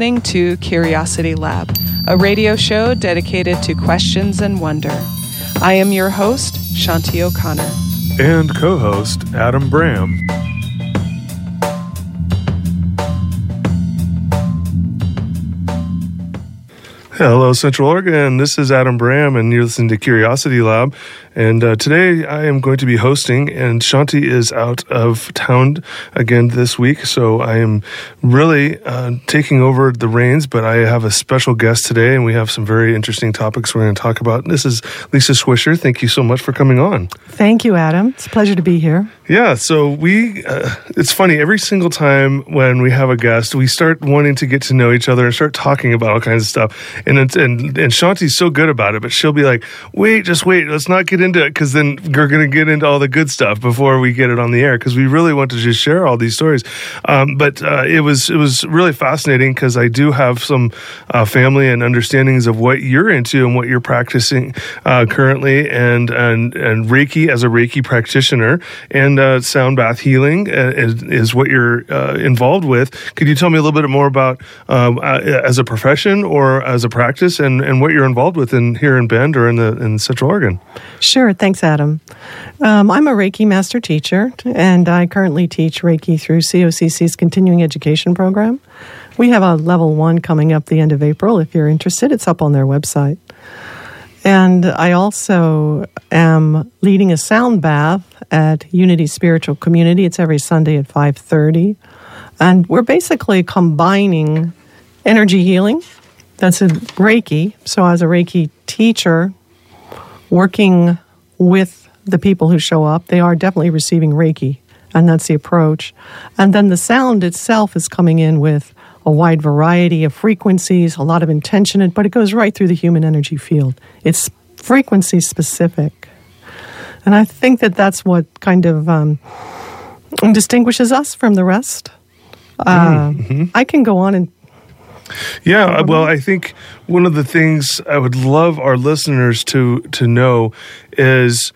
listening to Curiosity Lab, a radio show dedicated to questions and wonder. I am your host, Shanti O'Connor. And co host, Adam Bram. Hello, Central Oregon. This is Adam Bram, and you're listening to Curiosity Lab. And uh, today I am going to be hosting, and Shanti is out of town again this week. So I am really uh, taking over the reins, but I have a special guest today, and we have some very interesting topics we're going to talk about. This is Lisa Swisher. Thank you so much for coming on. Thank you, Adam. It's a pleasure to be here. Yeah, so we, uh, it's funny, every single time when we have a guest, we start wanting to get to know each other and start talking about all kinds of stuff. And, it's, and, and Shanti's so good about it, but she'll be like, wait, just wait, let's not get into it because then we're going to get into all the good stuff before we get it on the air because we really want to just share all these stories. Um, but uh, it was it was really fascinating because I do have some uh, family and understandings of what you're into and what you're practicing uh, currently, and and and Reiki as a Reiki practitioner and uh, sound bath healing uh, is, is what you're uh, involved with. Could you tell me a little bit more about um, as a profession or as a practice and, and what you're involved with in here in Bend or in the in Central Oregon? Sure. Thanks, Adam. Um, I'm a Reiki master teacher, and I currently teach Reiki through COCC's continuing education program. We have a level one coming up the end of April. If you're interested, it's up on their website. And I also am leading a sound bath at Unity Spiritual Community. It's every Sunday at 5:30. And we're basically combining energy healing. That's a Reiki. So as a Reiki teacher, working with the people who show up, they are definitely receiving Reiki, and that's the approach. And then the sound itself is coming in with a wide variety of frequencies, a lot of intention, but it goes right through the human energy field. It's frequency specific. And I think that that's what kind of um, distinguishes us from the rest. Uh, mm-hmm. I can go on and yeah, well, I think one of the things I would love our listeners to to know is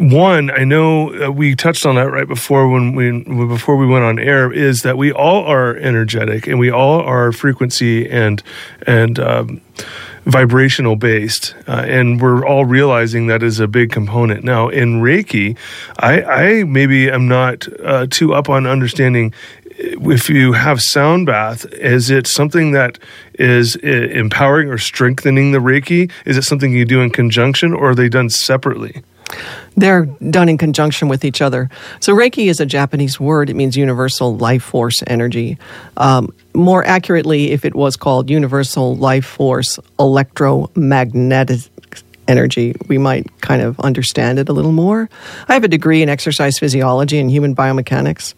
one i know uh, we touched on that right before when we before we went on air is that we all are energetic and we all are frequency and and um, vibrational based uh, and we're all realizing that is a big component. Now in reiki i i maybe am not uh, too up on understanding if you have sound bath, is it something that is empowering or strengthening the Reiki? Is it something you do in conjunction or are they done separately? They're done in conjunction with each other. So, Reiki is a Japanese word. It means universal life force energy. Um, more accurately, if it was called universal life force electromagnetic energy, we might kind of understand it a little more. I have a degree in exercise physiology and human biomechanics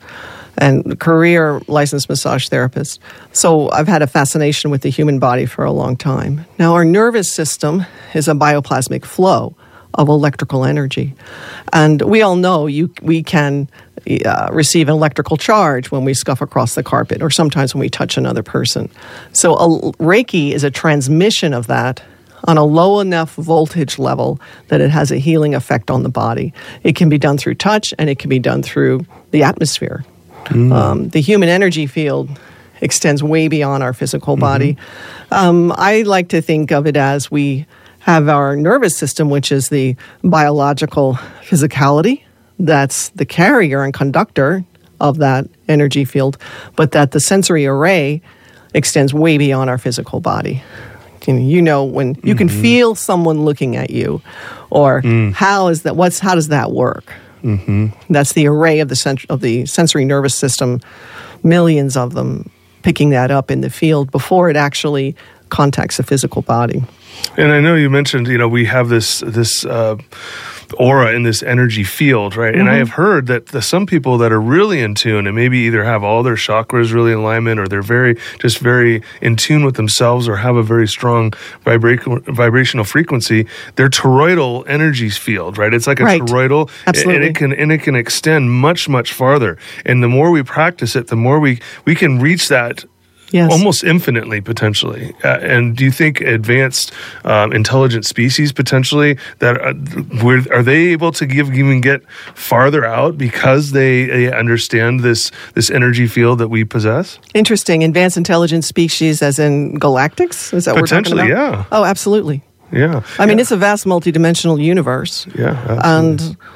and career licensed massage therapist. So I've had a fascination with the human body for a long time. Now, our nervous system is a bioplasmic flow of electrical energy. And we all know you, we can uh, receive an electrical charge when we scuff across the carpet or sometimes when we touch another person. So a, Reiki is a transmission of that on a low enough voltage level that it has a healing effect on the body. It can be done through touch and it can be done through the atmosphere. Mm. Um, the human energy field extends way beyond our physical body. Mm-hmm. Um, I like to think of it as we have our nervous system, which is the biological physicality, that's the carrier and conductor of that energy field, but that the sensory array extends way beyond our physical body. You know, when you mm-hmm. can feel someone looking at you, or mm. how is that? What's how does that work? Mm-hmm. That's the array of the sen- of the sensory nervous system, millions of them picking that up in the field before it actually contacts the physical body. And I know you mentioned, you know, we have this this uh, aura in this energy field, right? Mm-hmm. And I mm-hmm. have heard that the, some people that are really in tune and maybe either have all their chakras really in alignment or they're very just very in tune with themselves or have a very strong vibra- vibrational frequency, their toroidal energy field, right? It's like a right. toroidal Absolutely. and it can and it can extend much much farther. And the more we practice it, the more we we can reach that Yes. almost infinitely potentially. Uh, and do you think advanced um, intelligent species potentially that uh, were, are they able to give even get farther out because they, they understand this this energy field that we possess? Interesting. Advanced intelligent species, as in galactics? Is that what we're talking Potentially, about? yeah. Oh, absolutely. Yeah. I mean, it's a vast multidimensional universe. yeah. absolutely. And uh,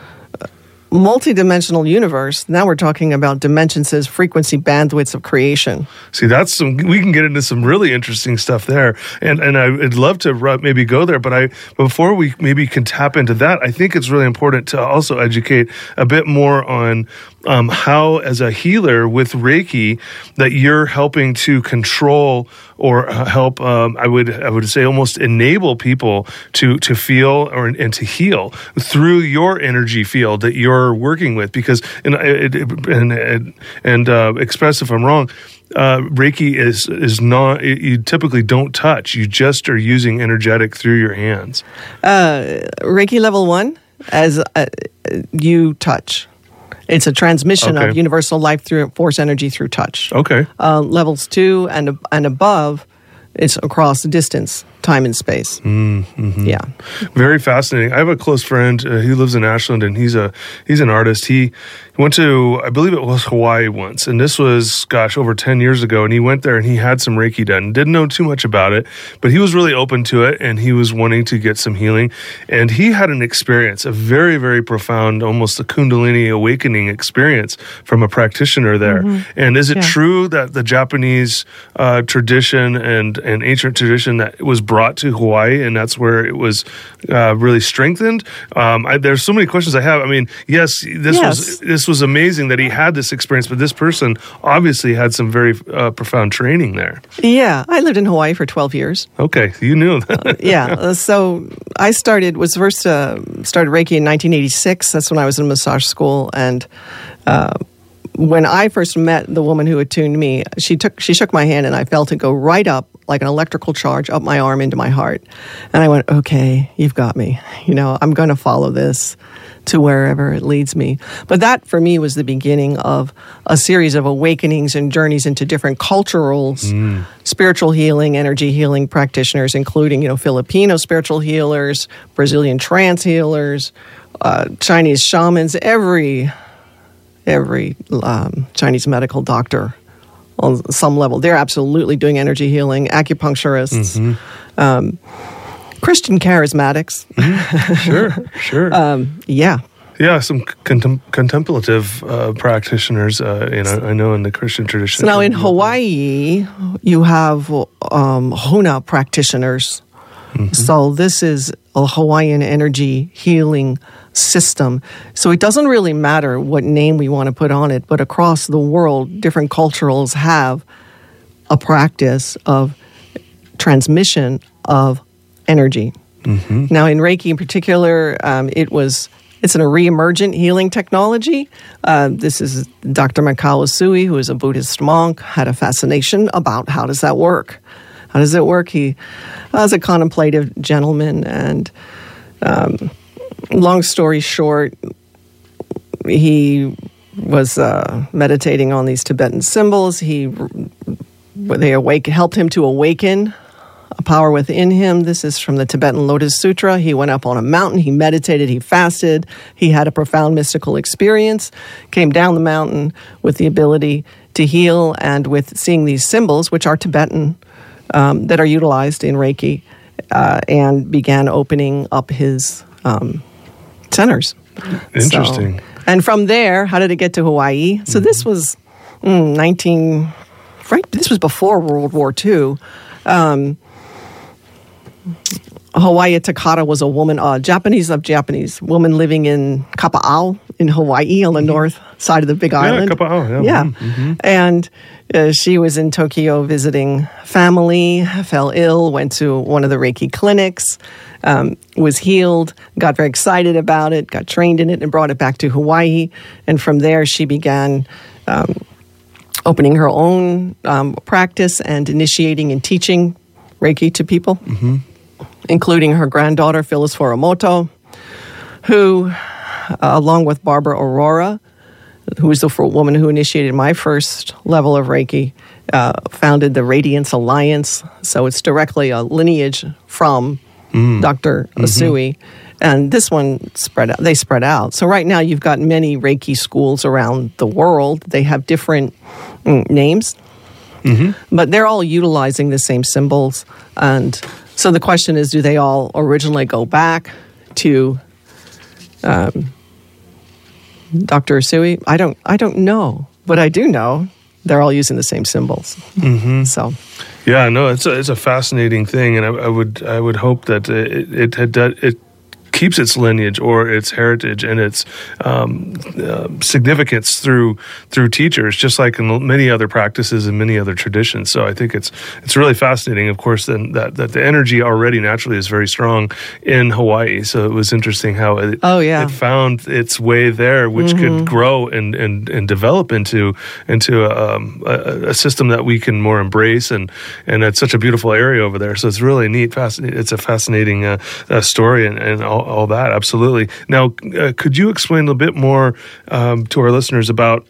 multidimensional universe, now we're talking about dimensions as frequency bandwidths of creation. See, that's some. We can get into some really interesting stuff there, and and I would love to maybe go there. But I before we maybe can tap into that, I think it's really important to also educate a bit more on um, how, as a healer with Reiki, that you're helping to control or uh, help. Um, I would I would say almost enable people to to feel or and to heal through your energy field that you're working with. Because and it, it- and and, uh, express if I'm wrong. Uh, Reiki is is not. You typically don't touch. You just are using energetic through your hands. Reiki level one, as uh, you touch. It's a transmission Okay. of universal life through force energy through touch. Okay. Uh, levels two and and above, it's across the distance, time and space. Mm-hmm. Yeah. Very fascinating. I have a close friend. Uh, he lives in Ashland, and he's a he's an artist. He went to I believe it was Hawaii once, and this was gosh over ten years ago. And he went there and he had some Reiki done. Didn't know too much about it, but he was really open to it, and he was wanting to get some healing. And he had an experience, a very very profound, almost a Kundalini awakening experience from a practitioner there. And is it Yeah. true that the Japanese uh, tradition and and ancient tradition that was brought to Hawaii, and that's where it was uh, really strengthened. Um, I, there's so many questions I have. I mean, yes, this Yes. was this was amazing that he had this experience, but this person obviously had some very uh, profound training there. Yeah. I lived in Hawaii for 12 years. Okay, you knew that. yeah. uh, So I started was first uh, started Reiki in 1986. That's when I was in massage school, and uh, when I first met the woman who attuned me, she took she shook my hand, and I felt it go right up like an electrical charge up my arm into my heart, and I went, "Okay, you've got me. You know, I'm going to follow this." To wherever it leads me. But that for me was the beginning of a series of awakenings and journeys into different culturals, spiritual healing, energy healing practitioners, including, you know, Filipino spiritual healers, Brazilian trance healers, uh, Chinese shamans, every every um, Chinese medical doctor on some level. They're absolutely doing energy healing, acupuncturists, um, Christian charismatics. sure, sure. Um, yeah. yeah, some contem- contemplative uh, practitioners. Uh, you know, I know in the Christian tradition. So now in Hawaii, you have um, Huna practitioners. So this is a Hawaiian energy healing system. So it doesn't really matter what name we want to put on it, but across the world, different cultures have a practice of transmission of energy. Now, in Reiki in particular, um, it was it's an, a re-emergent healing technology. Uh, this is Dr. Mikao Usui, who is a Buddhist monk, had a fascination about how does that work. How does it work? He was a contemplative gentleman, and um, long story short, he was uh, meditating on these Tibetan symbols. He they awake helped him to awaken a power within him. This is from the Tibetan Lotus Sutra. He went up on a mountain, he meditated, he fasted, he had a profound mystical experience, came down the mountain with the ability to heal and with seeing these symbols, which are Tibetan, um, that are utilized in Reiki, uh, and began opening up his um, centers. Interesting. So- and from there, how did it get to Hawaii? So this was mm, 19, right? This was before World War II. Um, Hawayo Takata was a woman, uh, Japanese of Japanese woman living in Kapa'au in Hawaii on the north side of the Big Island. Kapa'au, yeah. Mm-hmm. And uh, she was in Tokyo visiting family, fell ill, went to one of the Reiki clinics, um, was healed, got very excited about it, got trained in it, and brought it back to Hawaii. And from there, she began um, opening her own um, practice and initiating and teaching Reiki to people, including her granddaughter, Phyllis Furumoto, who, uh, along with Barbara Aurora, who was the woman who initiated my first level of Reiki, uh, founded the Radiance Alliance. So it's directly a lineage from Dr. Usui. And this one spread out, they spread out. So right now you've got many Reiki schools around the world. They have different mm, names, but they're all utilizing the same symbols. And so the question is do they all originally go back to um, Dr. Usui? I don't, I don't know, but I do know they're all using the same symbols. Mm-hmm. So. Yeah, no, it's a, it's a fascinating thing, and I, I would I would hope that it it had done, it keeps its lineage or its heritage and its um, uh, significance through through teachers, just like in many other practices and many other traditions. So I think it's it's really fascinating. Of course, then that that the energy already naturally is very strong in Hawaii. So it was interesting how it Oh, yeah. it found its way there, which could grow and, and, and develop into into um, a, a system that we can more embrace, and and it's such a beautiful area over there. So it's really neat, fascinating. It's a fascinating uh, uh, story and, and all, all that. Absolutely. Now, uh, could you explain a bit more um, to our listeners about?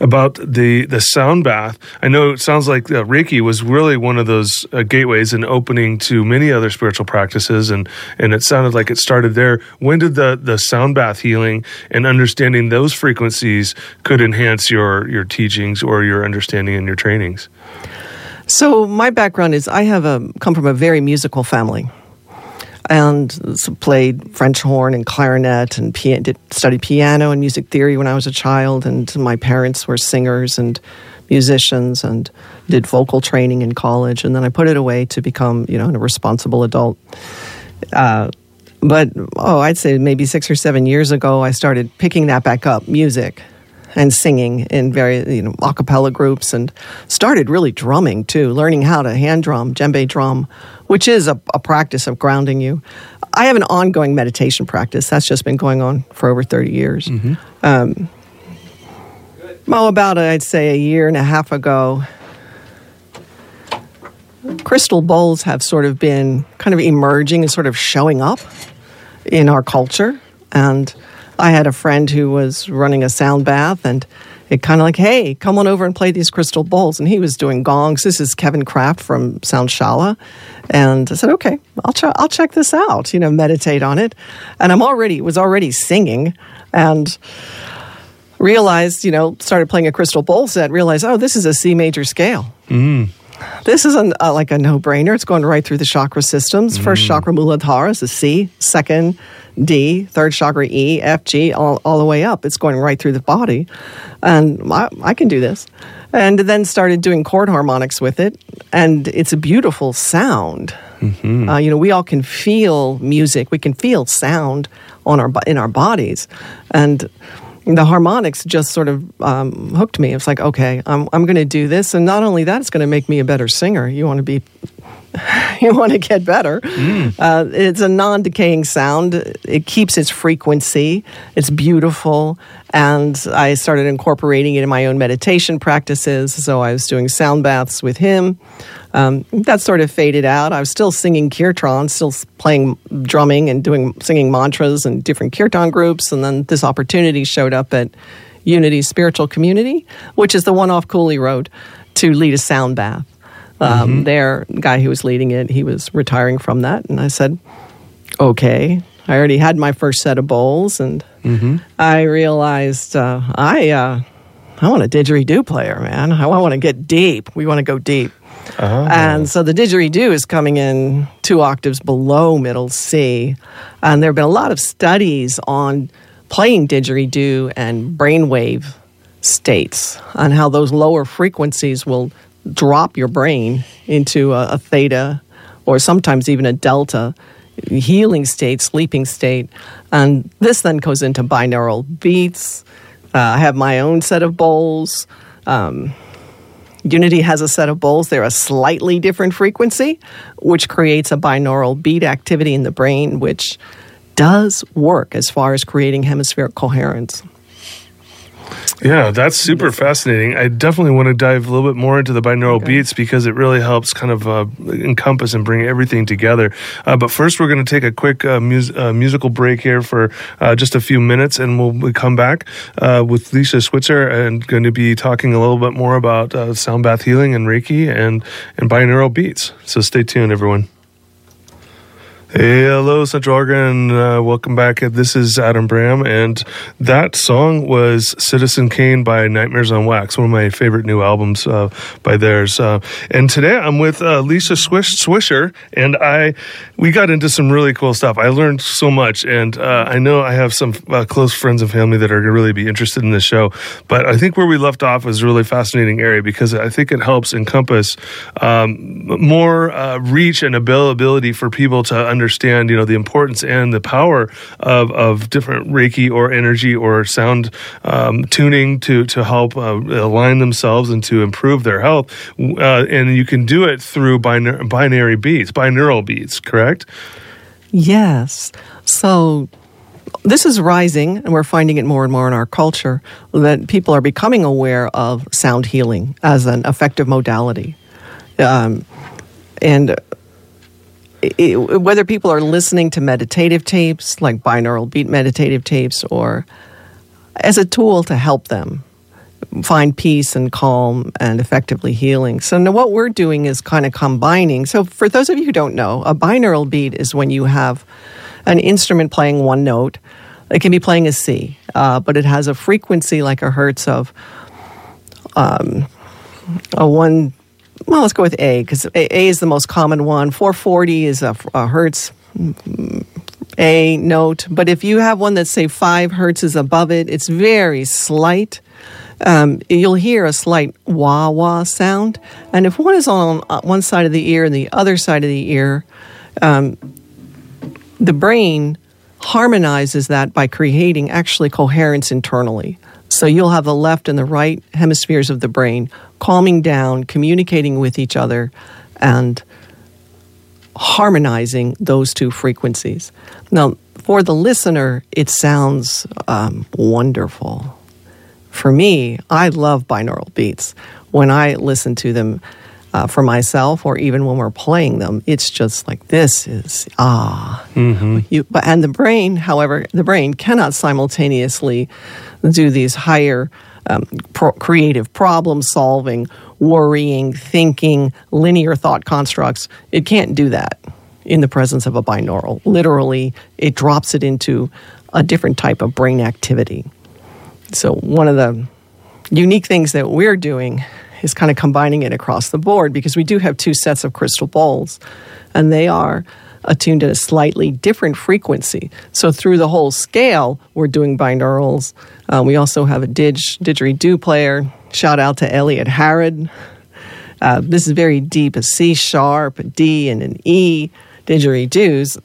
about the the sound bath. I know it sounds like uh, Reiki was really one of those uh, gateways and opening to many other spiritual practices, and and it sounded like it started there. When did the the sound bath healing and understanding those frequencies could enhance your your teachings or your understanding and your trainings? So my background is I have a come from a very musical family, and played French horn and clarinet and did, studied piano and music theory when I was a child. And my parents were singers and musicians and did vocal training in college. And then I put it away to become you know a responsible adult. Uh, but oh, I'd say maybe six or seven years ago, I started picking that back up, music and singing in very you know a cappella groups and started really drumming too learning how to hand drum djembe drum which is a, a practice of grounding you. I have an ongoing meditation practice. That's just been going on for over 30 years. Um, oh about i'd say a year and a half ago crystal bowls have sort of been kind of emerging and sort of showing up in our culture. And I had a friend who was running a sound bath and it kind of like, hey, come on over and play these crystal bowls. And he was doing gongs. This is Kevin Kraft from Soundshala. And I said, okay, I'll, ch- I'll check this out, you know, meditate on it. And I'm already, was already singing and realized, you know, started playing a crystal bowl set, realized, oh, this is a C major scale. Mm. This is an, uh, like a no-brainer. It's going right through the chakra systems. First chakra Muladhara is a C. Second D. Third chakra E, F, G, all, all the way up. It's going right through the body, and I, I can do this. And then started doing chord harmonics with it, and it's a beautiful sound. Uh, you know, we all can feel music. We can feel sound on our in our bodies, and the harmonics just sort of um, hooked me. It's like, okay, I'm, I'm going to do this. And not only that, it's going to make me a better singer. You want to be, you want to get better. Uh, it's a non decaying sound, it keeps its frequency, it's beautiful. And I started incorporating it in my own meditation practices. So I was doing sound baths with him. Um, that sort of faded out. I was still singing kirtan, still playing drumming and doing singing mantras and different kirtan groups. And then this opportunity showed up at Unity Spiritual Community, which is the one off Cooley Road, to lead a sound bath. Um, There, the guy who was leading it, he was retiring from that, and I said, "Okay." I already had my first set of bowls, and I realized uh, I uh, I want a didgeridoo player, man. I want to get deep. We want to go deep. And so the didgeridoo is coming in two octaves below middle C. And there have been a lot of studies on playing didgeridoo and brainwave states and how those lower frequencies will drop your brain into a, a theta or sometimes even a delta healing state, sleeping state. And this then goes into binaural beats. Uh, I have my own set of bowls. Um, Unity has a set of bowls. They're a slightly different frequency, which creates a binaural beat activity in the brain, which does work as far as creating hemispheric coherence. Yeah, that's super fascinating. I definitely want to dive a little bit more into the binaural okay. beats because it really helps kind of uh, encompass and bring everything together. Uh, but first, we're going to take a quick uh, mus- uh, musical break here for uh, just a few minutes, and we'll, we'll come back uh, with Lisa Swisher and going to be talking a little bit more about sound bath healing and Reiki and, and binaural beats. So stay tuned, everyone. Hey, hello, Central Oregon. Uh, welcome back. This is Adam Bram, and that song was Citizen Kane by Nightmares on Wax, one of my favorite new albums uh, by theirs. Uh, and today I'm with uh, Lisa Swish- Swisher, and I we got into some really cool stuff. I learned so much, and uh, I know I have some uh, close friends and family that are going to really be interested in this show. But I think where we left off was a really fascinating area because I think it helps encompass um, more reach and availability for people to understand, you know, the importance and the power of, of different Reiki or energy or sound um, tuning to to help uh, align themselves and to improve their health. Uh, and you can do it through binary, binary beats, binaural beats, correct? Yes. So this is rising, and we're finding it more and more in our culture that people are becoming aware of sound healing as an effective modality. Um, and it, whether people are listening to meditative tapes like binaural beat meditative tapes or as a tool to help them find peace and calm and effectively healing. So now what we're doing is kind of combining. So for those of you who don't know, a binaural beat is when you have an instrument playing one note. It can be playing a C, uh, but it has a frequency like a hertz of um, a one well, let's go with A because A, a, is the most common one. 440 is a, a hertz A note, but if you have one that's say five hertz is above it, it's very slight. Um, you'll hear a slight wah wah sound, and if one is on uh, one side of the ear and the other side of the ear, um, the brain harmonizes that by creating actually coherence internally. So you'll have the left and the right hemispheres of the brain calming down, communicating with each other, and harmonizing those two frequencies. Now, for the listener, it sounds um, wonderful. For me, I love binaural beats. When I listen to them uh, for myself, or even when we're playing them, it's just like this is ah. Mm-hmm. You, and the brain, however, the brain cannot simultaneously do these higher um, pro- creative problem solving, worrying, thinking, linear thought constructs. It can't do that in the presence of a binaural. Literally, it drops it into a different type of brain activity. So, one of the unique things that we're doing is kind of combining it across the board because we do have two sets of crystal bowls, and they are attuned at a slightly different frequency. So through the whole scale, we're doing binaurals. Uh, we also have a dig, didgeridoo player. Shout out to Elliot Harrod. Uh, this is very deep, a C sharp, a D, and an E didgeridoos.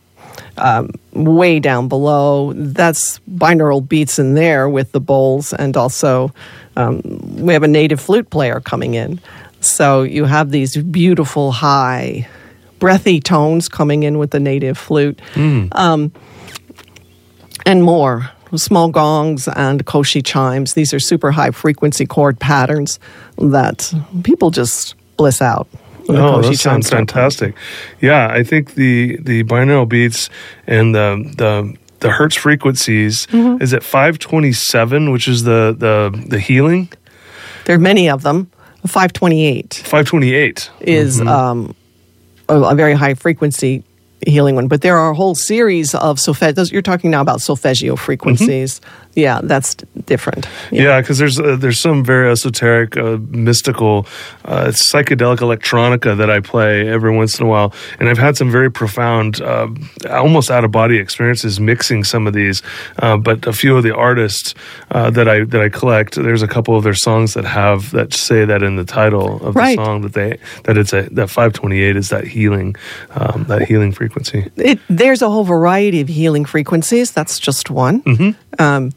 Um, way down below, that's binaural beats in there with the bowls, and also um, we have a native flute player coming in. So you have these beautiful high breathy tones coming in with the native flute, mm. um, and more. Small gongs and koshi chimes. These are super high frequency chord patterns that people just bliss out. Oh, that sounds fantastic! Yeah, I think the the binaural beats and the the the hertz frequencies mm-hmm. is at 527, which is the the the healing. There are many of them. 528. 528 is mm-hmm. um, a, very high frequency healing one, but there are a whole series of solfeggio. You're talking now about solfeggio frequencies. Mm-hmm yeah, that's different. Yeah, because yeah, there's uh, there's some very esoteric, uh, mystical, uh, psychedelic electronica that I play every once in a while, and I've had some very profound, uh, almost out of body experiences mixing some of these. Uh, but a few of the artists uh, that I that I collect, there's a couple of their songs that have that say that in the title of right. the song that they that it's a that 528 is that healing, um, that healing frequency. It, there's a whole variety of healing frequencies. That's just one. Mm-hmm. Um,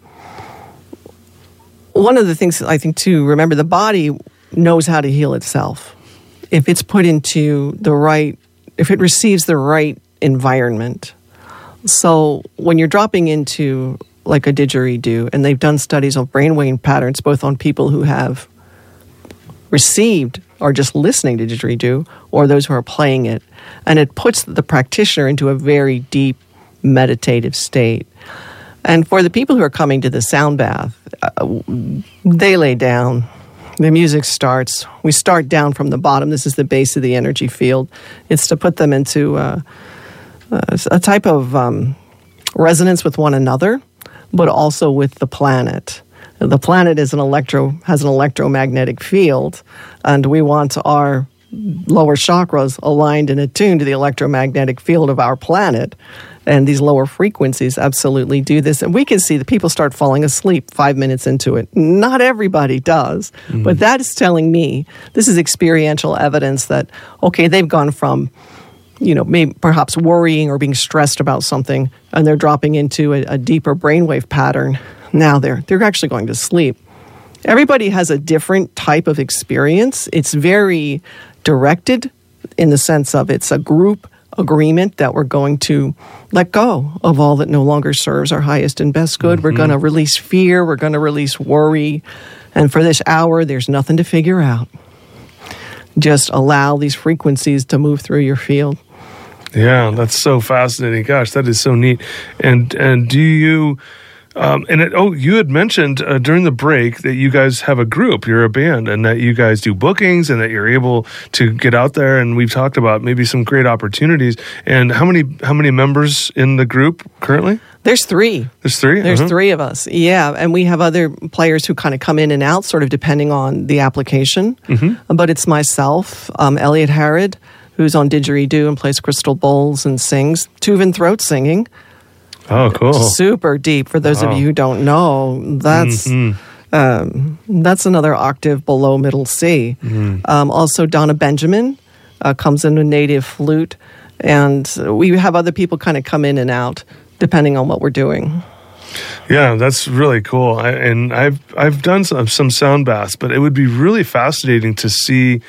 one of the things I think to remember the body knows how to heal itself. If it's put into the right, if it receives the right environment. So when you're dropping into like a didgeridoo, and they've done studies of brainwave patterns both on people who have received or just listening to didgeridoo or those who are playing it. And it puts the practitioner into a very deep meditative state. And for the people who are coming to the sound bath, uh, they lay down. The music starts. We start down from the bottom. This is the base of the energy field. It's to put them into uh, uh, a type of um, resonance with one another, but also with the planet. The planet is an electro has an electromagnetic field, and we want our lower chakras aligned and attuned to the electromagnetic field of our planet. And these lower frequencies absolutely do this. And we can see that people start falling asleep five minutes into it. Not everybody does, mm-hmm. but that is telling me this is experiential evidence that, okay, they've gone from you know, maybe perhaps worrying or being stressed about something, and they're dropping into a, a deeper brainwave pattern. Now they're they're actually going to sleep. Everybody has a different type of experience. It's very directed in the sense of it's a group agreement that we're going to let go of all that no longer serves our highest and best good. Mm-hmm. We're going to release fear, we're going to release worry. And for this hour, there's nothing to figure out. Just allow these frequencies to move through your field. Yeah, that's so fascinating. Gosh, that is so neat. And and do you um, and it, oh, you had mentioned uh, during the break that you guys have a group, you're a band, and that you guys do bookings, and that you're able to get out there. And we've talked about maybe some great opportunities. And how many how many members in the group currently? There's three. There's three. There's uh-huh. three of us. Yeah, and we have other players who kind of come in and out, sort of depending on the application. Mm-hmm. But it's myself, um, Elliot Harrod, who's on didgeridoo and plays crystal bowls and sings Tuvan throat singing. Oh, cool. Super deep. For those wow. of you who don't know, that's. Mm-hmm. Um, that's another octave below middle C. Mm-hmm. Um, also, Donna Benjamin uh, comes in a native flute, and we have other people kind of come in and out depending on what we're doing. Yeah, that's really cool. I, and I've I've done some, some sound baths, but it would be really fascinating to see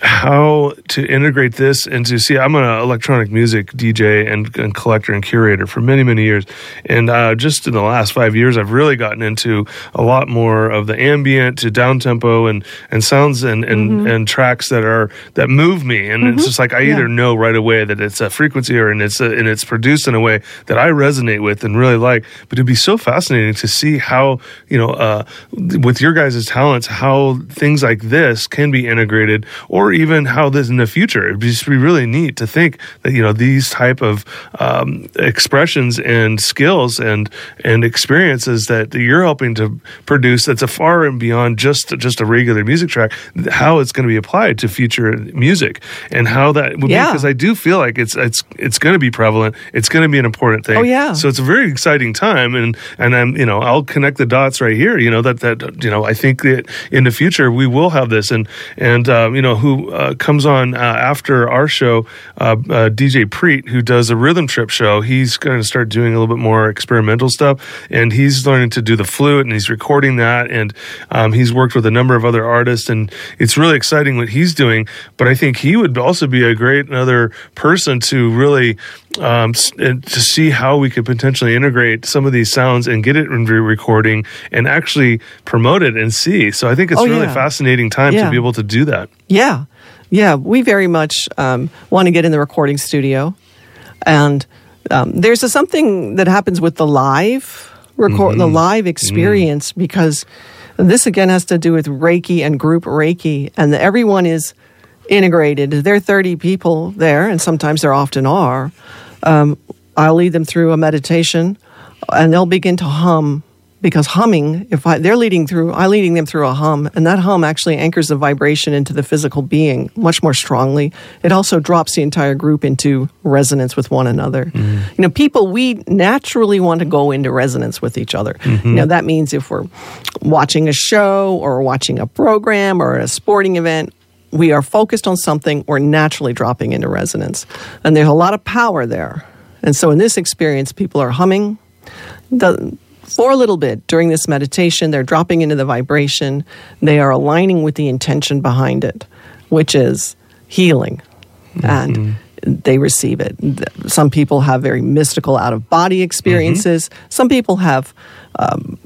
how to integrate this into see i'm an electronic music dj and, and collector and curator for many many years and uh, just in the last five years i've really gotten into a lot more of the ambient to down tempo and and sounds and and, mm-hmm. and tracks that are that move me and mm-hmm. it's just like i yeah. either know right away that it's a frequency or and it's a, and it's produced in a way that i resonate with and really like but it'd be so fascinating to see how you know uh, with your guys' talents how things like this can be integrated or even how this in the future. It'd just be really neat to think that you know these type of um, expressions and skills and and experiences that you're helping to produce that's a far and beyond just just a regular music track. How it's going to be applied to future music and how that would yeah. be because I do feel like it's it's it's going to be prevalent. It's going to be an important thing. Oh yeah. So it's a very exciting time and and I'm you know I'll connect the dots right here. You know that that you know I think that in the future we will have this and and um, you know who uh, comes on uh, after our show, uh, uh DJ Preet, who does a rhythm trip show. He's going to start doing a little bit more experimental stuff, and he's learning to do the flute, and he's recording that, and um, he's worked with a number of other artists, and it's really exciting what he's doing. But I think he would also be a great another person to really um, to see how we could potentially integrate some of these sounds and get it in recording and actually promote it and see. So I think it's oh, really yeah. fascinating time yeah. to be able to do that. Yeah, yeah, we very much um, want to get in the recording studio, and um, there's a, something that happens with the live record, mm-hmm. the live experience, mm. because this again has to do with Reiki and group Reiki, and the, everyone is integrated. There are 30 people there, and sometimes there often are. Um, I'll lead them through a meditation, and they'll begin to hum because humming, if I, they're leading through, i'm leading them through a hum, and that hum actually anchors the vibration into the physical being much more strongly. It also drops the entire group into resonance with one another. Mm-hmm. You know, people we naturally want to go into resonance with each other. Mm-hmm. You know, that means if we're watching a show or watching a program or a sporting event, we are focused on something, we're naturally dropping into resonance, and there's a lot of power there. And so, in this experience, people are humming. The, for a little bit during this meditation. They're dropping into the vibration. They are aligning with the intention behind it, which is healing. Mm-hmm. And they receive it. Some people have very mystical out of body experiences. Mm-hmm. Some people have um,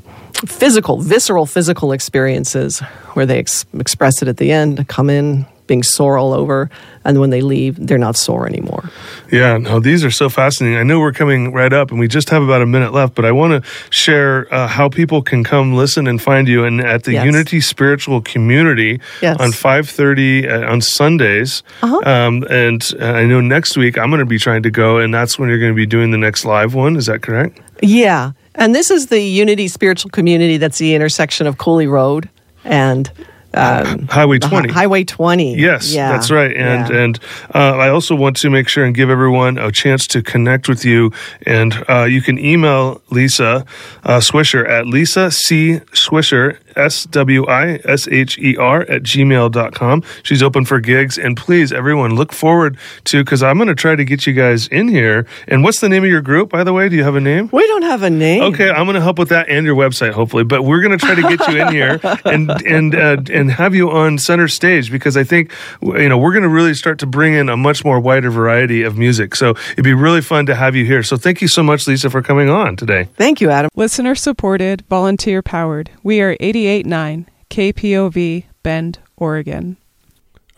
physical, visceral physical experiences where they ex- express it at the end, come in, being sore all over, and when they leave, they're not sore anymore. Yeah, no, these are so fascinating. I know we're coming right up, and we just have about a minute left, but I want to share uh, how people can come listen and find you and at the yes. Unity Spiritual Community yes. on five thirty uh, on Sundays. Uh-huh. Um, and uh, I know next week I'm going to be trying to go, and that's when you're going to be doing the next live one. Is that correct? Yeah, and this is the Unity Spiritual Community. That's the intersection of Cooley Road and um, Highway 20. Highway 20. Yes, yeah. that's right. And yeah. and uh, I also want to make sure and give everyone a chance to connect with you. And uh, you can email Lisa uh, Swisher at Lisa C. Swisher S W I S H E R at gmail.com. She's open for gigs. And please, everyone, look forward to, because I'm going to try to get you guys in here. And what's the name of your group, by the way? Do you have a name? We don't have a name. Okay, I'm going to help with that and your website, hopefully. But we're going to try to get you in here and, and, uh, and have you on center stage because I think, you know, we're going to really start to bring in a much more wider variety of music. So it'd be really fun to have you here. So thank you so much, Lisa, for coming on today. Thank you, Adam. Listener supported, volunteer powered. We are 88 9 KPOV, Bend, Oregon.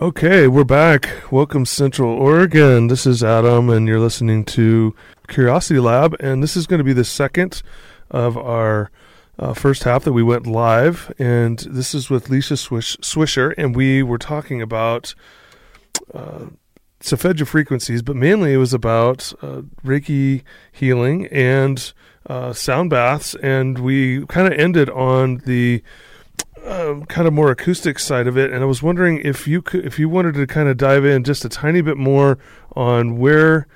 Okay, we're back. Welcome, Central Oregon. This is Adam, and you're listening to Curiosity Lab, and this is going to be the second of our uh, first half that we went live, and this is with Lisa Swish- Swisher, and we were talking about uh, frequencies, but mainly it was about uh, Reiki healing and uh, sound baths, and we kind of ended on the um, kind of more acoustic side of it. And I was wondering if you could, if you wanted to kind of dive in just a tiny bit more on where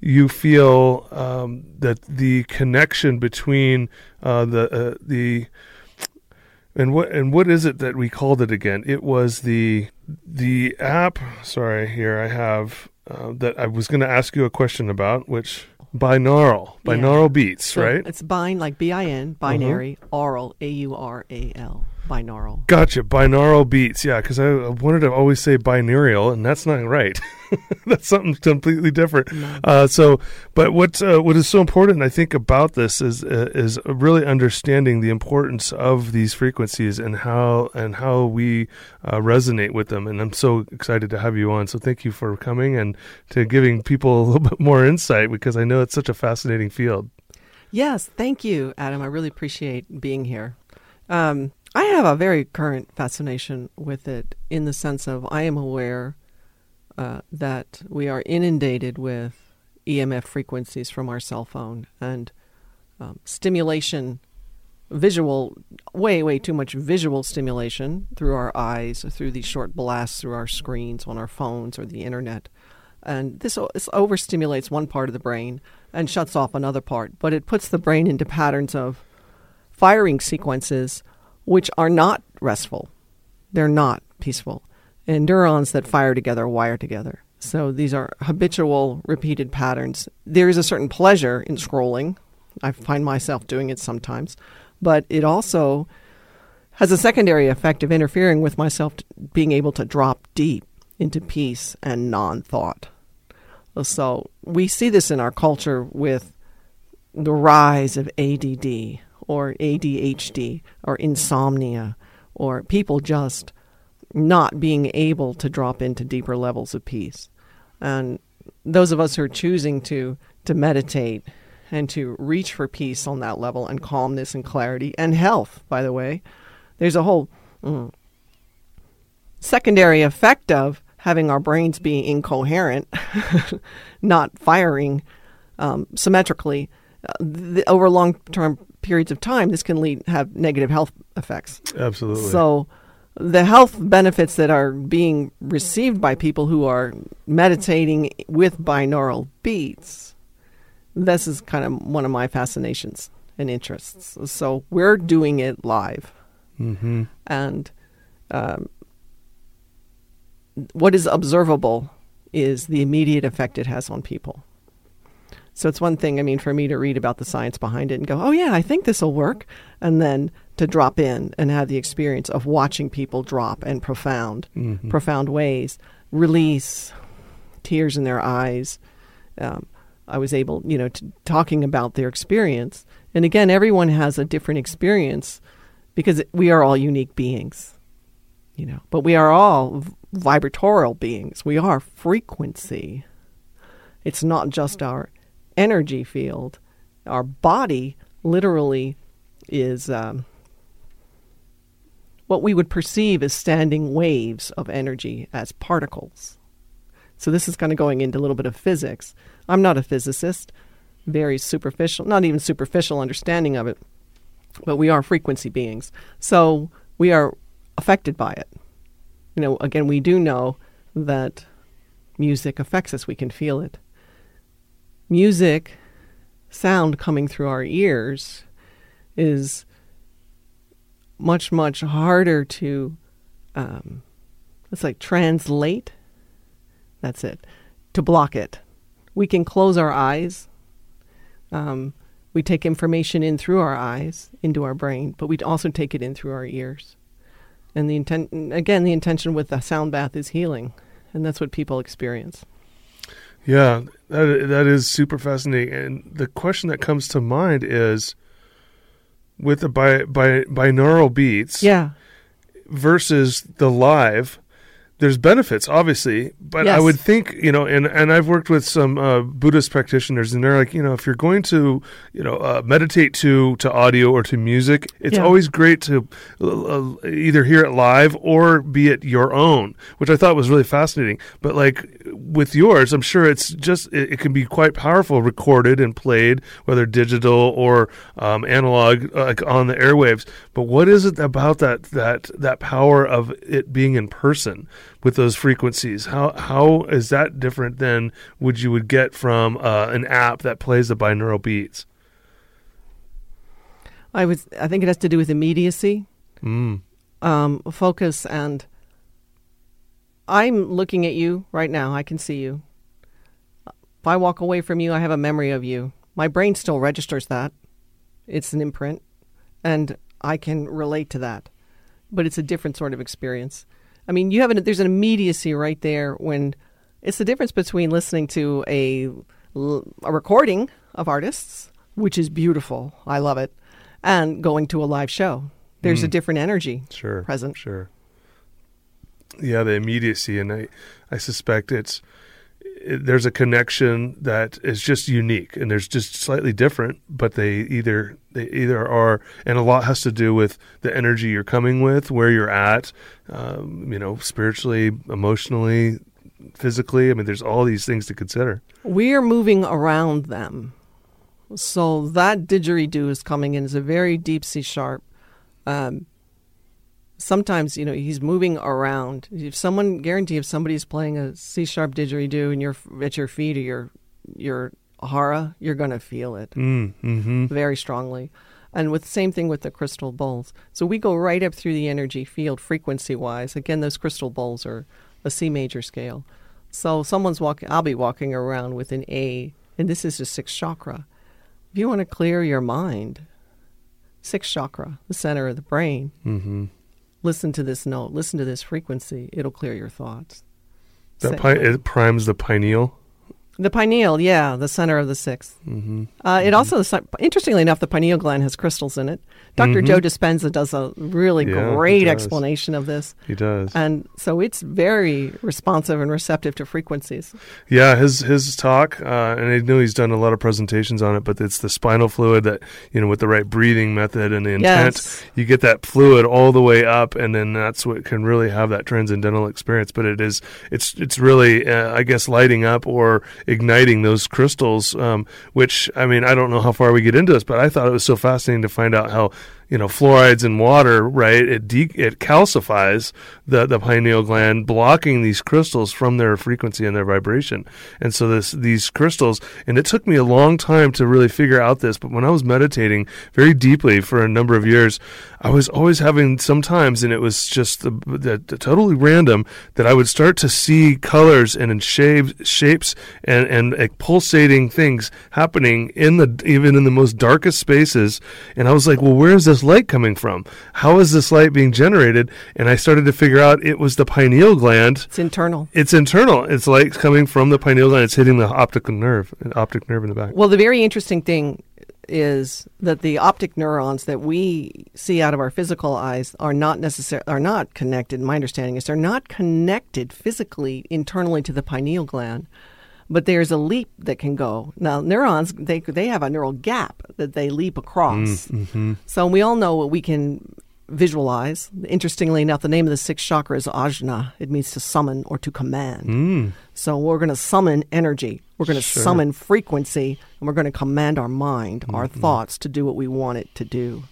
you feel um, that the connection between uh, the uh, the and what and what is it that we called it again? It was the the app. Sorry, here I have uh, that I was going to ask you a question about, which binaural binaural yeah. beats, so right? It's bin like B I N binary uh-huh. aural A U R A L binaural. Gotcha, binaural beats. Yeah, because I wanted to always say binaural, and that's not right. that's something completely different. Uh, so, but what uh, what is so important, I think, about this is uh, is really understanding the importance of these frequencies and how and how we uh, resonate with them. And I'm so excited to have you on. So, thank you for coming and to giving people a little bit more insight because I know it's such a fascinating field. Yes, thank you, Adam. I really appreciate being here. Um, I have a very current fascination with it in the sense of I am aware uh, that we are inundated with EMF frequencies from our cell phone and um, stimulation, visual, way, way too much visual stimulation through our eyes, through these short blasts through our screens on our phones or the internet. And this, this overstimulates one part of the brain and shuts off another part, but it puts the brain into patterns of firing sequences which are not restful. They're not peaceful. And neurons that fire together wire together. So these are habitual, repeated patterns. There is a certain pleasure in scrolling. I find myself doing it sometimes. But it also has a secondary effect of interfering with myself being able to drop deep into peace and non thought. So we see this in our culture with the rise of ADD, or ADHD or insomnia or people just not being able to drop into deeper levels of peace. And those of us who are choosing to to meditate and to reach for peace on that level and calmness and clarity and health, by the way, there's a whole mm, secondary effect of having our brains be incoherent, not firing um, symmetrically uh, the, over long term periods of time, this can lead have negative health effects. Absolutely. So the health benefits that are being received by people who are meditating with binaural beats, this is kind of one of my fascinations and interests. So we're doing it live. Mm-hmm. And um, what is observable is the immediate effect it has on people. So it's one thing, I mean, for me to read about the science behind it and go, oh, yeah, I think this will work. And then to drop in and have the experience of watching people drop in profound, mm-hmm. profound ways, release, tears in their eyes. Um, I was able, you know, to, talking about their experience. And again, everyone has a different experience because we are all unique beings, you know, but we are all vibratorial beings. We are frequency. It's not just our energy field. Our body literally is um, what we would perceive as standing waves of energy as particles. So this is kind of going into a little bit of physics. I'm not a physicist, very superficial, not even superficial understanding of it, but we are frequency beings. So we are affected by it. You know, again, we do know that music affects us, we can feel it. Music, sound coming through our ears, is much, much harder to, um, let's like translate. That's it. To block it. We can close our eyes. Um, we take information in through our eyes into our brain, but we also take it in through our ears. And the intent, again, the intention with the sound bath is healing, and that's what people experience. Yeah, that that is super fascinating. And the question that comes to mind is, with the bi, bi, binaural beats, Yeah, versus the live there's benefits obviously but i would think you know and and i've worked with some uh, buddhist practitioners and they're like you know if you're going to you know uh, meditate to to audio or to music it's Yeah. always great to uh, uh, either hear it live or be it your own which i thought was really fascinating. But like with yours i'm sure it's just it, it can be quite powerful recorded and played whether digital or um, analog uh, like on the airwaves. But what is it about that that that power of it being in person with those frequencies how how is that different than what you would get from uh, an app that plays the binaural beats I was. I think it has to do with immediacy, mm. um, focus, and I'm looking at you right now. I can see you. If I walk away from you, I have a memory of you. My brain still registers that. It's an imprint, and I can relate to that. But it's a different sort of experience. I mean, you have an, there's an immediacy right there when it's the difference between listening to a a recording of artists, which is beautiful. I love it, and going to a live show. There's a mm. different energy sure present. sure yeah the immediacy and i i suspect it's it, there's a connection that is just unique and there's just slightly different but they either they either are and a lot has to do with the energy you're coming with where you're at um, you know spiritually emotionally physically i mean there's all these things to consider We are moving around them. So that didgeridoo is coming in as a very deep C sharp. Um, sometimes, you know, he's moving around. If someone, guarantee if somebody's playing a C sharp didgeridoo and you're at your feet or your, your hara, you're going to feel it mm, mm-hmm very strongly. And with the same thing with the crystal bowls. So we go right up through the energy field frequency wise. Again, those crystal bowls are a C major scale. So someone's walking I'll be walking around with an A and this is the sixth chakra. If you want to clear your mind, sixth chakra, the center of the brain, mm-hmm listen to this note, listen to this frequency, it'll clear your thoughts. that pi- it primes the pineal The pineal, yeah, the center of the 6th mm-hmm Uh, it also, interestingly enough, the pineal gland has crystals in it. doctor Mhm. Joe Dispenza does a really Yeah, great explanation of this, he does and so it's very responsive and receptive to frequencies. Yeah, his his talk, uh, and I know he's done a lot of presentations on it. But it's the spinal fluid that you know, with the right breathing method and the intent, Yes. you get that fluid all the way up, and then that's what can really have that transcendental experience. But it is, it's it's really, uh, I guess, lighting up or igniting those crystals. Um, which I mean, I don't know how far we get into this, but I thought it was so fascinating to find out how you know fluorides in water, right? It de- it calcifies the the pineal gland, blocking these crystals from their frequency and their vibration. And so this these crystals, and it took me a long time to really figure out this. But when I was meditating very deeply for a number of years, I was always having sometimes, and it was just the, the, the totally random that I would start to see colors and in shapes, shapes and and like pulsating things happening in the even in the most darkest spaces. And I was like, well, where is this this light coming from? How is this light being generated? And I started to figure out it was the pineal gland. It's internal. It's internal. It's light coming from the pineal gland. It's hitting the optic nerve, optic nerve in the back. Well, the very interesting thing is that the optic neurons that we see out of our physical eyes are not necessarily are not connected. My understanding is they're not connected physically internally to the pineal gland, but there's a leap that can go. Now, neurons they they have a neural gap that they leap across. Mm-hmm. So we all know what we can visualize. Interestingly enough, the name of the sixth chakra is ajna. It means to summon or to command. Mm. So we're going to summon energy. We're going to Sure. summon frequency, and we're going to command our mind, our Mm-hmm. thoughts to do what we want it to do.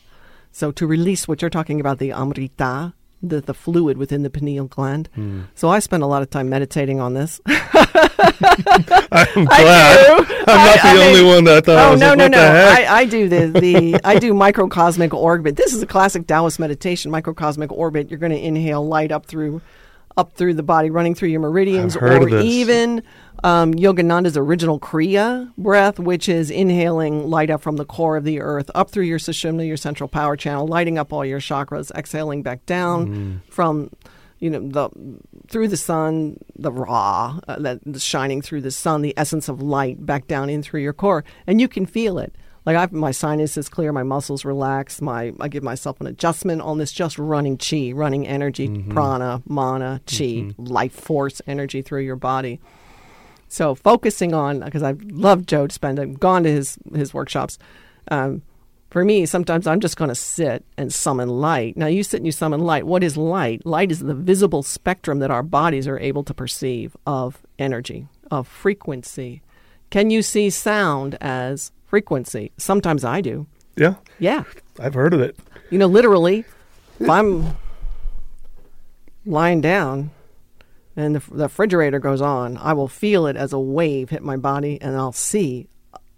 So to release what you're talking about, the amrita, the, the fluid within the pineal gland. Hmm. So I spend a lot of time meditating on this. I'm glad. do. I'm not I- the I only mean- one that thought. I Oh no like, no no! I, I do the the I do microcosmic orbit. This is a classic Taoist meditation. Microcosmic orbit. You're going to inhale light up through up through the body, running through your meridians, or even um, Yogananda's original Kriya breath, which is inhaling light up from the core of the earth up through your sushumna, your central power channel, lighting up all your chakras, exhaling back down Mm. from you know the through the sun the raw uh, that shining through the sun the essence of light back down in through your core. And you can feel it like I've, my sinus is clear my muscles relax my i give myself an adjustment on this just running chi running energy prana mana chi life force energy through your body so focusing on because I've loved Joe Dispenza I've gone to his his workshops. Um, for me, sometimes I'm just going to sit and summon light. Now you sit and you summon light. What is light? Light is the visible spectrum that our bodies are able to perceive of energy, of frequency. Can you see sound as frequency? Sometimes I do. yeah, Yeah. I've heard of it. You know, literally, if I'm lying down and the, the refrigerator goes on, I will feel it as a wave hit my body and I'll see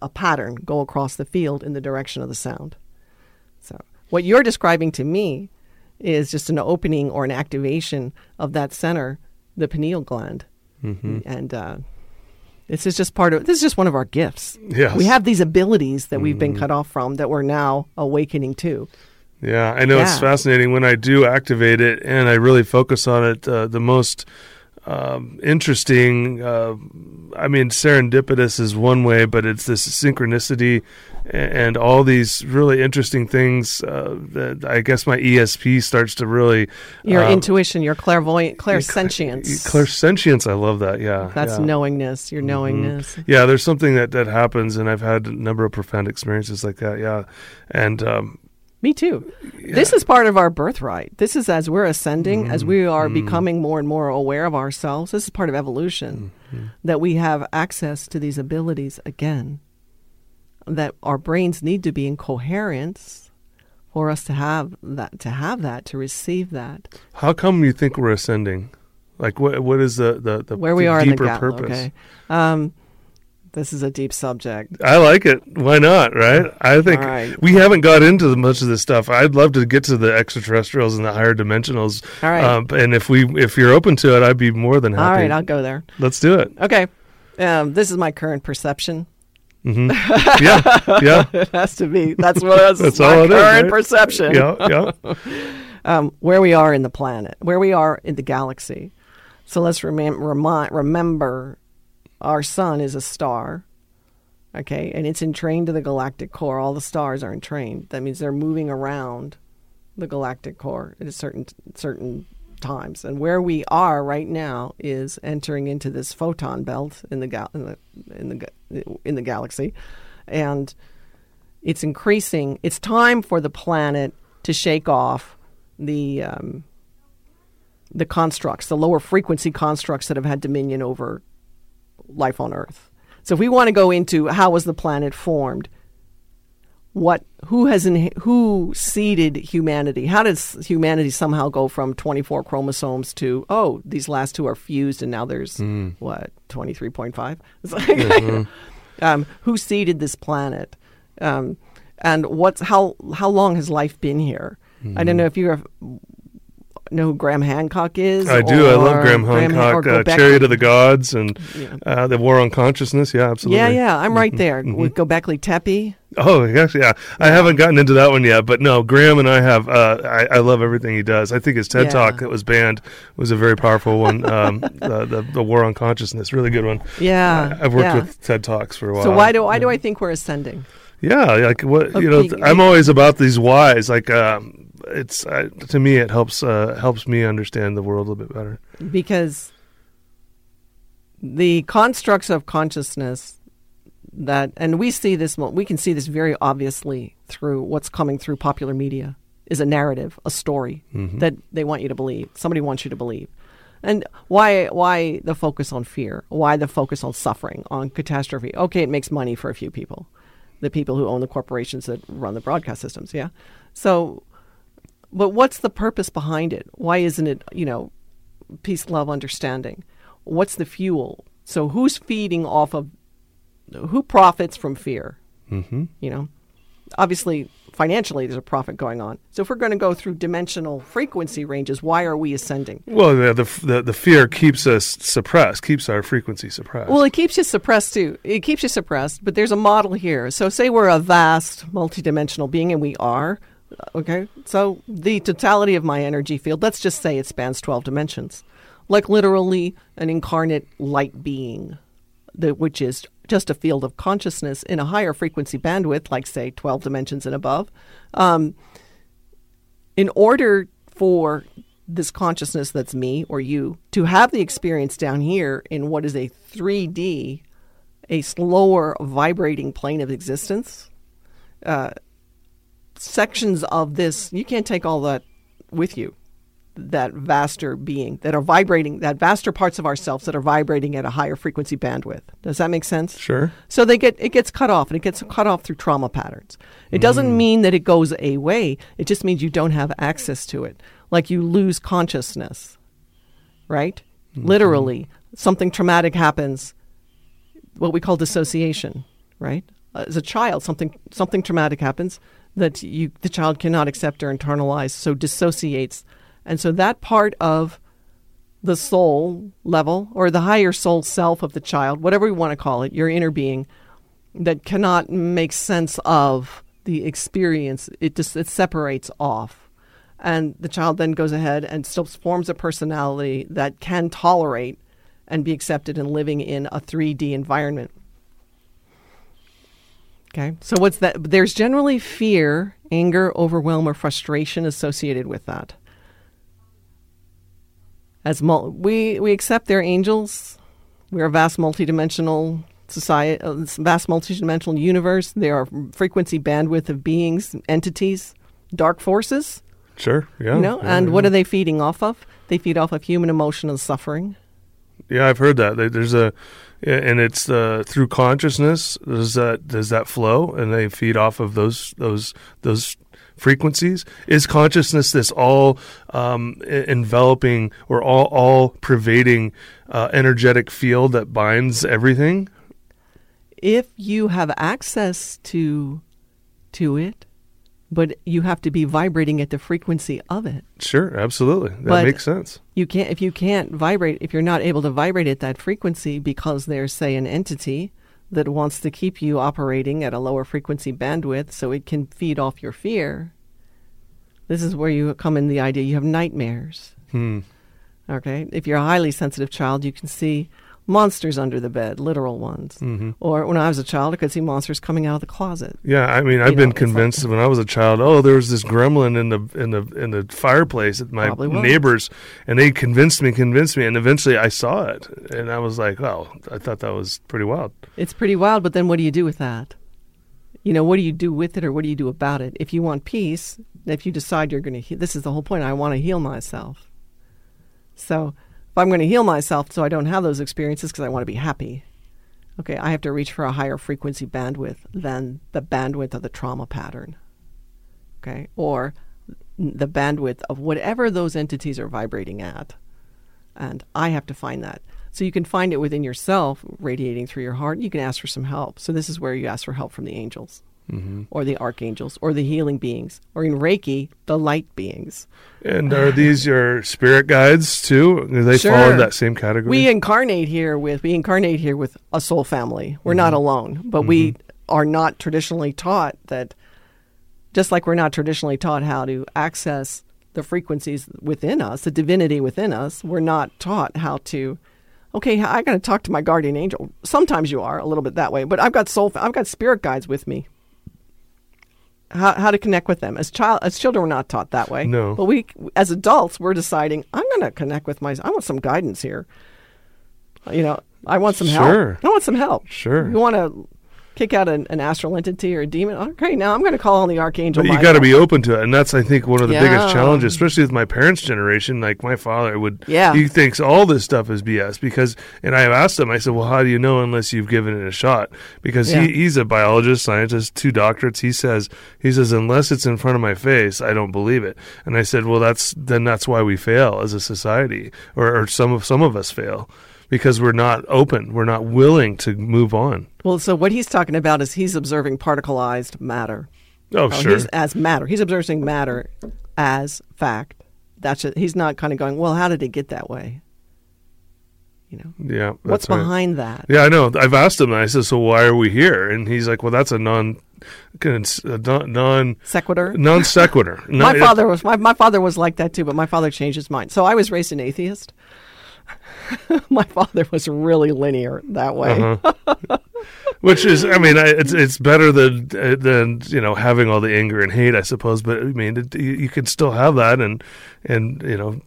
a pattern go across the field in the direction of the sound. So, what you're describing to me is just an opening or an activation of that center, the pineal gland. And uh, this is just part of this is just one of our gifts. Yes. We have these abilities that we've been cut off from that we're now awakening to. Yeah, I know it's fascinating when I do activate it and I really focus on it. Uh, the most um, interesting, uh, I mean, serendipitous is one way, but it's this synchronicity a- and all these really interesting things uh, that I guess my ESP starts to really. Your um, intuition, your clairvoyant, clairsentience. Clairsentience, I love that. Yeah, That's yeah. Mm-hmm. knowingness, your knowingness. Yeah, there's something that that happens, and I've had a number of profound experiences like that. Yeah, and um, Me too. This is part of our birthright. This is as we're ascending, as mm-hmm. we are mm-hmm. becoming more and more aware of ourselves. This is part of evolution mm-hmm. that we have access to these abilities again. That our brains need to be in coherence for us to have that, to have that, to receive that. How come you think we're ascending? Like what? What is the the, the Where we the are in the deeper gap. purpose? Okay. Um, this is a deep subject. I like it. Why not? Right? I think right. we haven't got into much of this stuff. I'd love to get to the extraterrestrials and the higher dimensionals. All right. Um, and if we if you're open to it, I'd be more than happy. All right, I'll go there. Let's do it. Okay. Um, this is my current perception. hmm yeah. Yeah. It has to be. That's what that's, That's my all it is, current right? perception. Yeah. Yeah. Um, where we are in the planet, where we are in the galaxy. So let's remind, remember our sun is a star. Okay, and it's entrained to the galactic core. All the stars are entrained. That means they're moving around the galactic core at certain certain times. And where we are right now is entering into this photon belt in the gal- in the in the in the galaxy, and it's increasing. It's time for the planet to shake off the um, the constructs, the lower frequency constructs that have had dominion over life on Earth. So if we want to go into how was the planet formed, what who has in, who seeded humanity? How does humanity somehow go from 24 chromosomes to oh these last two are fused and now there's what 23.5? It's like, um, who seeded this planet? Um, and what's how how long has life been here? I don't know if you're know who Graham Hancock is? I do. I love Graham Han- Hancock, or uh, Chariot of the Gods, and Yeah. uh, the War on Consciousness. Yeah, absolutely. Yeah, yeah, I'm right Mhm, there mhm. with Gobekli Tepe. Oh, yes, yeah. I haven't gotten into that one yet, but no, Graham and I have. Uh, I, I love everything he does. I think his TED Yeah. Talk that was banned was a very powerful one. Um, the, the the War on Consciousness, really good one. Yeah, I, I've worked yeah. with TED Talks for a while. So why do why do I think we're ascending? Yeah, like what you know, Okay. I'm always about these whys. Like, um, it's uh, to me, it helps uh, helps me understand the world a little bit better. Because the constructs of consciousness that, and we see this, we can see this very obviously through what's coming through popular media, is a narrative, a story Mhm. that they want you to believe. Somebody wants you to believe. And why why the focus on fear? Why the focus on suffering, on catastrophe? Okay, it makes money for a few people, the people who own the corporations that run the broadcast systems. Yeah. So, but what's the purpose behind it? Why isn't it you know peace, love, understanding? What's the fuel? So who's feeding off of? Who profits from fear? hmm You know, obviously financially there's a profit going on. So if we're going to go through dimensional frequency ranges, why are we ascending? Well, the, the the the fear keeps us suppressed, keeps our frequency suppressed. Well, it keeps you suppressed too. It keeps you suppressed, but there's a model here. So, say we're a vast, multidimensional being, and we are. Okay, so the totality of my energy field, let's just say it spans 12 dimensions, like literally an incarnate light being, the, which is just a field of consciousness in a higher frequency bandwidth, like say 12 dimensions and above. Um, in order for this consciousness that's me or you to have the experience down here in what is a 3D, a slower vibrating plane of existence, uh, sections of this, you can't take all that with you. That vaster being that are vibrating, that vaster parts of ourselves that are vibrating at a higher frequency bandwidth. Does that make sense? sure. So they get it gets cut off, and it gets cut off through trauma patterns. It doesn't mm. mean that it goes away. It just means you don't have access to it, like you lose consciousness, right? Mm-hmm. Literally, something traumatic happens, what we call dissociation, right? As a child, something something traumatic happens that you the child cannot accept or internalize, so dissociates, and so that part of the soul level or the higher soul self of the child, whatever we want to call it, your inner being that cannot make sense of the experience. It just it separates off. And the child then goes ahead and still forms a personality that can tolerate and be accepted in living in a 3D environment. Okay. So what's that? There's generally fear, anger, overwhelm, or frustration associated with that as mul- we we accept they're angels. We're a vast multidimensional society, uh, this vast multidimensional universe. There are frequency bandwidth of beings, entities, dark forces. Sure. Yeah. you know, yeah, and yeah. what are they feeding off of? They feed off of human emotion and suffering. Yeah, I've heard that. There's a, and it's uh, through consciousness. Does that does that flow, and they feed off of those those those frequencies? Is consciousness this all um, enveloping or all all pervading uh, energetic field that binds everything? If you have access to to it, but you have to be vibrating at the frequency of it. Sure, absolutely. That But- makes sense. you can't if you can't vibrate if you're not able to vibrate at that frequency because there's say an entity that wants to keep you operating at a lower frequency bandwidth so it can feed off your fear this is where you come in the idea you have nightmares Hmm. okay if you're a highly sensitive child you can see monsters under the bed literal ones hmm or when i was a child i could see monsters coming out of the closet Yeah, I mean, I've You been know, it's like- convinced when I was a child. Oh, there was this gremlin in the in the in the fireplace at my neighbors, and they convinced me, convinced me, and eventually I saw it, and I was like, "Oh, I thought that was pretty wild." It's pretty wild, but then what do you do with that? You know, what do you do with it or what do you do about it? If you want peace, if you decide you're going to, he- this is the whole point, I want to heal myself. So if I'm going to heal myself so I don't have those experiences because I want to be happy, okay, I have to reach for a higher frequency bandwidth than the bandwidth of the trauma pattern, okay, or the bandwidth of whatever those entities are vibrating at. And I have to find that. So you can find it within yourself, radiating through your heart. You can ask for some help. So this is where you ask for help from the angels. Mm-hmm. or the archangels, or the healing beings, or in Reiki, the light beings. And are these your spirit guides too? Do they fall in that same category? We incarnate here with we incarnate here with a soul family. We're mm-hmm. not alone, but we mm-hmm. are not traditionally taught that. Just like we're not traditionally taught how to access the frequencies within us, the divinity within us, we're not taught how to. Okay, I got to talk to my guardian angel. Sometimes you are a little bit that way, but I've got soul. I've got spirit guides with me. How, how to connect with them as child as children we're not taught that way. No. but we as adults we're deciding I'm going to connect with my. I want some guidance here. You know, I want some Sure. help. I want some help. Sure. You want to kick out an, an astral entity or a demon? Okay, now I'm going to call on the archangel. But you got to be open to it, and that's I think one of the Yeah. biggest challenges, especially with my parents' generation. Like my father would, Yeah. he thinks all this stuff is BS because. And I have asked him, I said, "Well, how do you know unless you've given it a shot?" Because Yeah. he, he's a biologist, scientist, two doctorates. He says he says unless it's in front of my face, I don't believe it. And I said, "Well, that's then that's why we fail as a society, or, or some of some of us fail." Because we're not open, we're not willing to move on. Well, so what he's talking about is he's observing particleized matter. Oh, Oh, sure. He's as matter. He's observing matter as fact. That's it. He's not kind of going, well, how did it get that way? You know, Yeah. what's right. behind that? Yeah, I know. I've asked him. And I said, "So why are we here?" And he's like, "Well, that's a non, a non non Sequitur. non sequitur." my father was my, my father was like that too, but my father changed his mind. So I was raised an atheist. my father was really linear that way. Uh-huh. which is, I mean, I, it's it's better than uh, than you know having all the anger and hate, I suppose. But I mean, it, you, you can still have that and and you know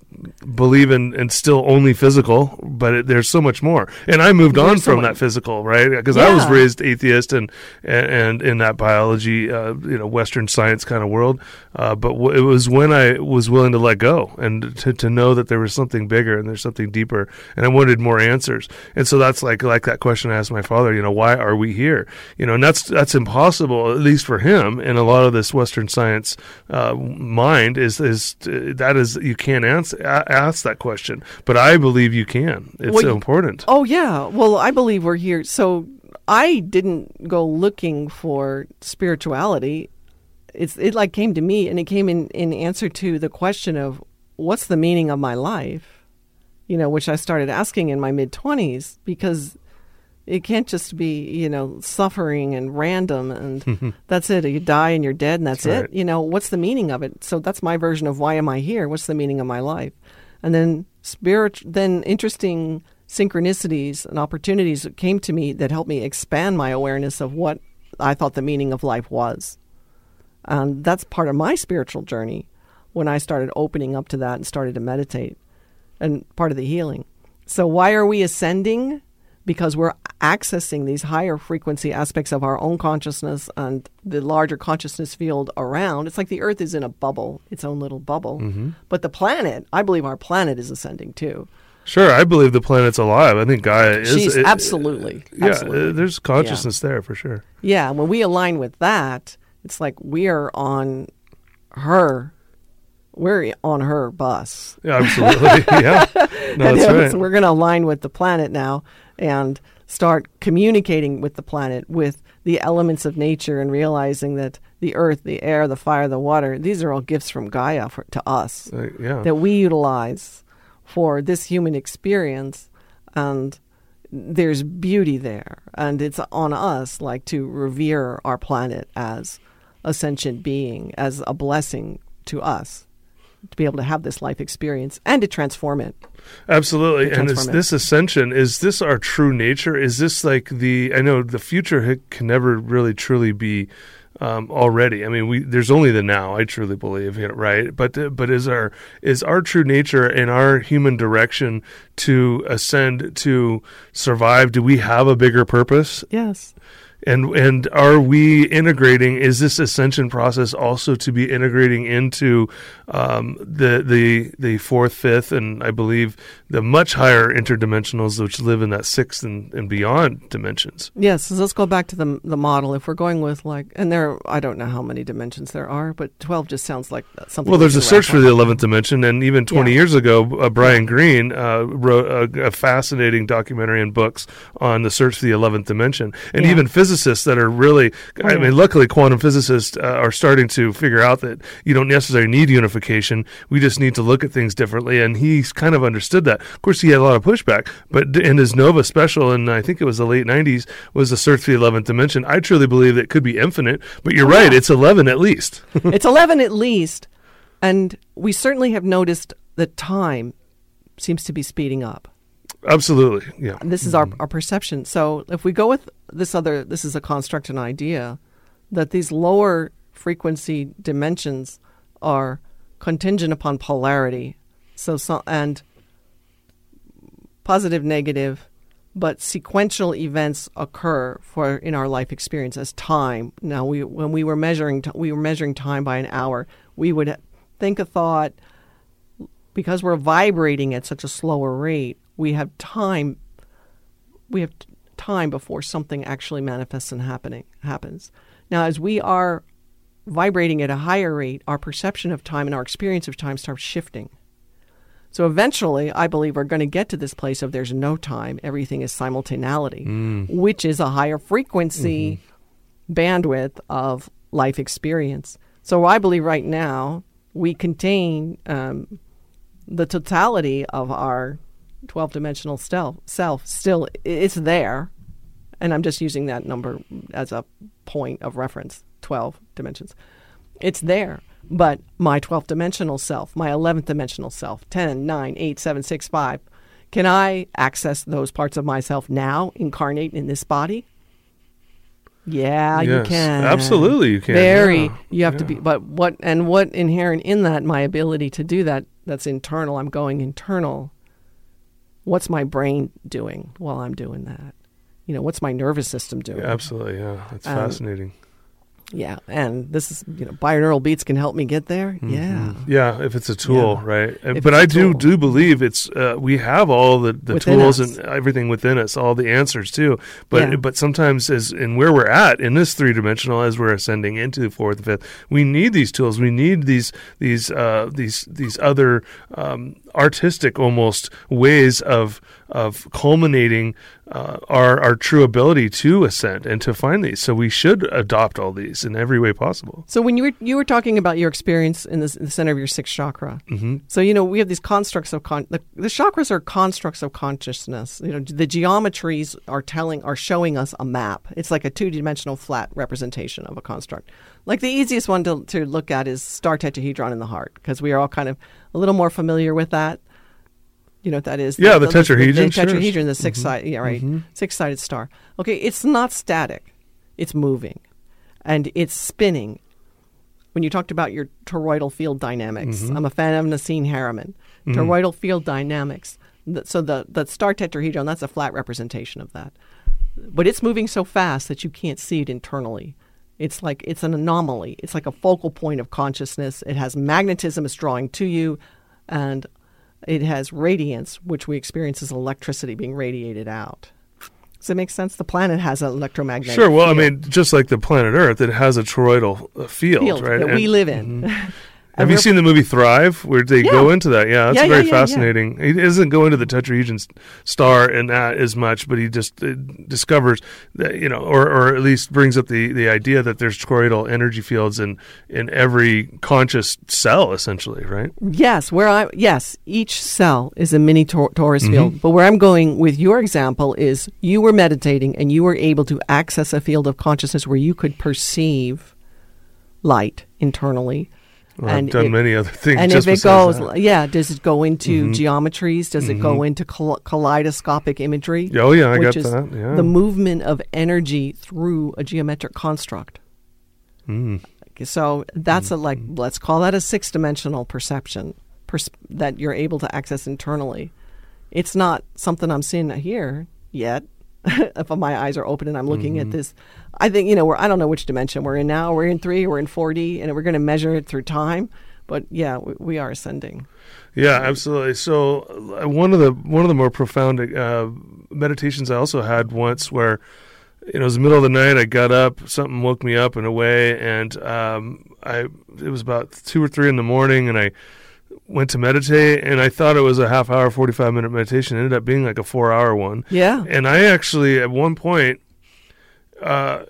believe in and still only physical, but it, there's so much more. And I moved on There's so from that physical, right? Because I was raised atheist and and, and in that biology, uh, you know, Western science kind of world. Uh, but w- it was when I was willing to let go and to, to know that there was something bigger and there's something deeper, and I wanted more answers. And so that's like like that question I asked my father. You know, why are we here? You know, and that's that's impossible, at least for him. And a lot of this Western science uh, mind is is that is you can't answer ask that question, but I believe you can. It's Well, so important. Oh yeah. Well, I believe we're here. So I didn't go looking for spirituality. It's it like came to me, and it came in in answer to the question of what's the meaning of my life. You know, which I started asking in my mid twenties because it can't just be you know suffering and random and that's it. You die and you're dead and that's That's it. right. You know, what's the meaning of it? So that's my version of why am I here? What's the meaning of my life? And then spirit, then interesting synchronicities and opportunities came to me that helped me expand my awareness of what I thought the meaning of life was. And that's part of my spiritual journey when I started opening up to that and started to meditate and part of the healing. So, why are we ascending? Because we're accessing these higher frequency aspects of our own consciousness and the larger consciousness field around. It's like the Earth is in a bubble, its own little bubble. But the planet, I believe our planet is ascending too. Sure, I believe the planet's alive. I think Gaia is. She's it- absolutely, Yeah, absolutely. uh, there's consciousness there for sure. Yeah, when we align with that, it's like we are on her. We're on her bus. Yeah, absolutely. yeah, no, that's right. We're going to align with the planet now and start communicating with the planet, with the elements of nature, and realizing that the earth, the air, the fire, the water, these are all gifts from Gaia for, to us Uh, yeah, that we utilize for this human experience. And there's beauty there. And it's on us, like, to revere our planet as a sentient being, as a blessing to us. To be able to have this life experience and to transform it. absolutely. And is it. this ascension? Is this our true nature? Is this like the? I know the future can never really truly be. Um, already, I mean, we there's only the now. I truly believe, right? But uh, but is our is our true nature and our human direction to ascend to survive? Do we have a bigger purpose? Yes. And and are we integrating is this ascension process also to be integrating into um, the the the fourth fifth and i believe the much higher interdimensionals which live in that sixth and, and beyond dimensions Yes. So let's go back to the the model. If we're going with like, and there, I don't know how many dimensions there are, but twelve just sounds like something. well there's a search for the 11th dimension and even 20 Yeah. years ago uh, brian greene uh, wrote a, a fascinating documentary and books on the search for the 11th dimension and Yeah. even physicists physicists that are really. Oh, I mean, luckily, quantum physicists uh, are starting to figure out that you don't necessarily need unification. We just need to look at things differently, and he's kind of understood that. Of course, he had a lot of pushback, but in his Nova special, and I think it was the late '90s, was the search for the eleventh dimension. I truly believe that it could be infinite, but you're right; yeah. it's eleven at least. it's 11 at least. And we certainly have noticed that time seems to be speeding up. Absolutely, yeah. This is our, mm-hmm. our perception. So if we go with this other, this is a construct, an idea that these lower frequency dimensions are contingent upon polarity. So, so and positive, negative, but sequential events occur for in our life experience as time. Now, we when we were measuring t- we were measuring time by an hour. We would think a thought because we're vibrating at such a slower rate. We have time. We have t- time before something actually manifests and happening happens. Now, as we are vibrating at a higher rate, our perception of time and our experience of time starts shifting. So eventually, I believe we're going to get to this place of there's no time, everything is simultaneity, which is a higher frequency bandwidth of life experience. So I believe right now we contain um, the totality of our 12 dimensional self, self. Still, it's there. And I'm just using that number as a point of reference 12 dimensions. It's there. But my 12th dimensional self, my 11th dimensional self, 10, 9, 8, 7, 6, 5, can I access those parts of myself now, incarnate in this body? Yeah, you can. absolutely you can, Very. yeah, You have to be, but what, and what inherent in that, my ability to do that, that's internal. I'm going internal. What's my brain doing while I'm doing that? You know, what's my nervous system doing? Absolutely, yeah. It's Um, fascinating. Yeah, and this is you know binaural beats can help me get there. Yeah, Yeah, if it's a tool, Yeah. right? If but I do tool. do believe it's uh, we have all the, the Within tools us. and everything within us, all the answers too. But Yeah. but sometimes as in where we're at in this three dimensional, as we're ascending into the fourth and fifth, we need these tools. We need these these uh, these these other um, artistic almost ways of of culminating uh, our our true ability to ascend and to find these. So we should adopt all these in every way possible. So when you were you were talking about your experience in, this, in the center of your sixth chakra, mm-hmm. so you know we have these constructs of con- the, the chakras are constructs of consciousness. You know the geometries are telling are showing us a map. It's like a two dimensional flat representation of a construct. Like the easiest one to to look at is star tetrahedron in the heart because we are all kind of a little more familiar with that. You know what that is? Yeah, the tetrahedron, The, sure. tetrahedron, the six mm-hmm. side, yeah, right, mm-hmm. six sided star. Okay, it's not static; it's moving, and it's spinning. When you talked about your toroidal field dynamics, mm-hmm. I'm a fan of Nassim Haramein. Toroidal field dynamics. So the the star tetrahedron, that's a flat representation of that, but it's moving so fast that you can't see it internally. It's like it's an anomaly. It's like a focal point of consciousness. It has magnetism; it's drawing to you, and it has radiance, which we experience as electricity being radiated out. Does it make sense? The planet has an electromagnetic. Sure. Well, I mean, just like the planet Earth, it has a toroidal uh, field, field right? that we live in. Have you seen the movie Thrive, where they Yeah. go into that? Yeah, that's Yeah, very yeah, yeah. fascinating. He doesn't go into the tetrahedron star and that as much, but he just uh, discovers that you know, or or at least brings up the the idea that there's toroidal energy fields in in every conscious cell, essentially, right? Yes, where I yes, each cell is a mini tor- torus Mm-hmm. field. But where I'm going with your example is you were meditating and you were able to access a field of consciousness where you could perceive light internally. Well, I've and done it- many other things. And if it goes, that. Mm-hmm. yeah, does it go into geometries? Does it go into kal- kaleidoscopic imagery? Oh, yeah, I which got is that, yeah. The movement of energy through a geometric construct. Mm. So that's a Mm-hmm. like let's call that a six dimensional perception pers- that you're able to access internally. It's not something I'm seeing here yet. if my eyes are open and I'm looking Mm-hmm. at this, I think you know we're I don't know which dimension we're in now. We're in three, we're in 4D, and we're going to measure it through time. But yeah, we, we are ascending. Yeah, absolutely. So uh, one of the one of the more profound uh, meditations I also had once, where you know, it was the middle of the night. I got up, something woke me up in a way, and um, I it was about two or three in the morning, and I went to meditate, and I thought it was a half hour, forty five minute meditation. It ended up being like a four hour one. Yeah. And I actually, at one point, uh,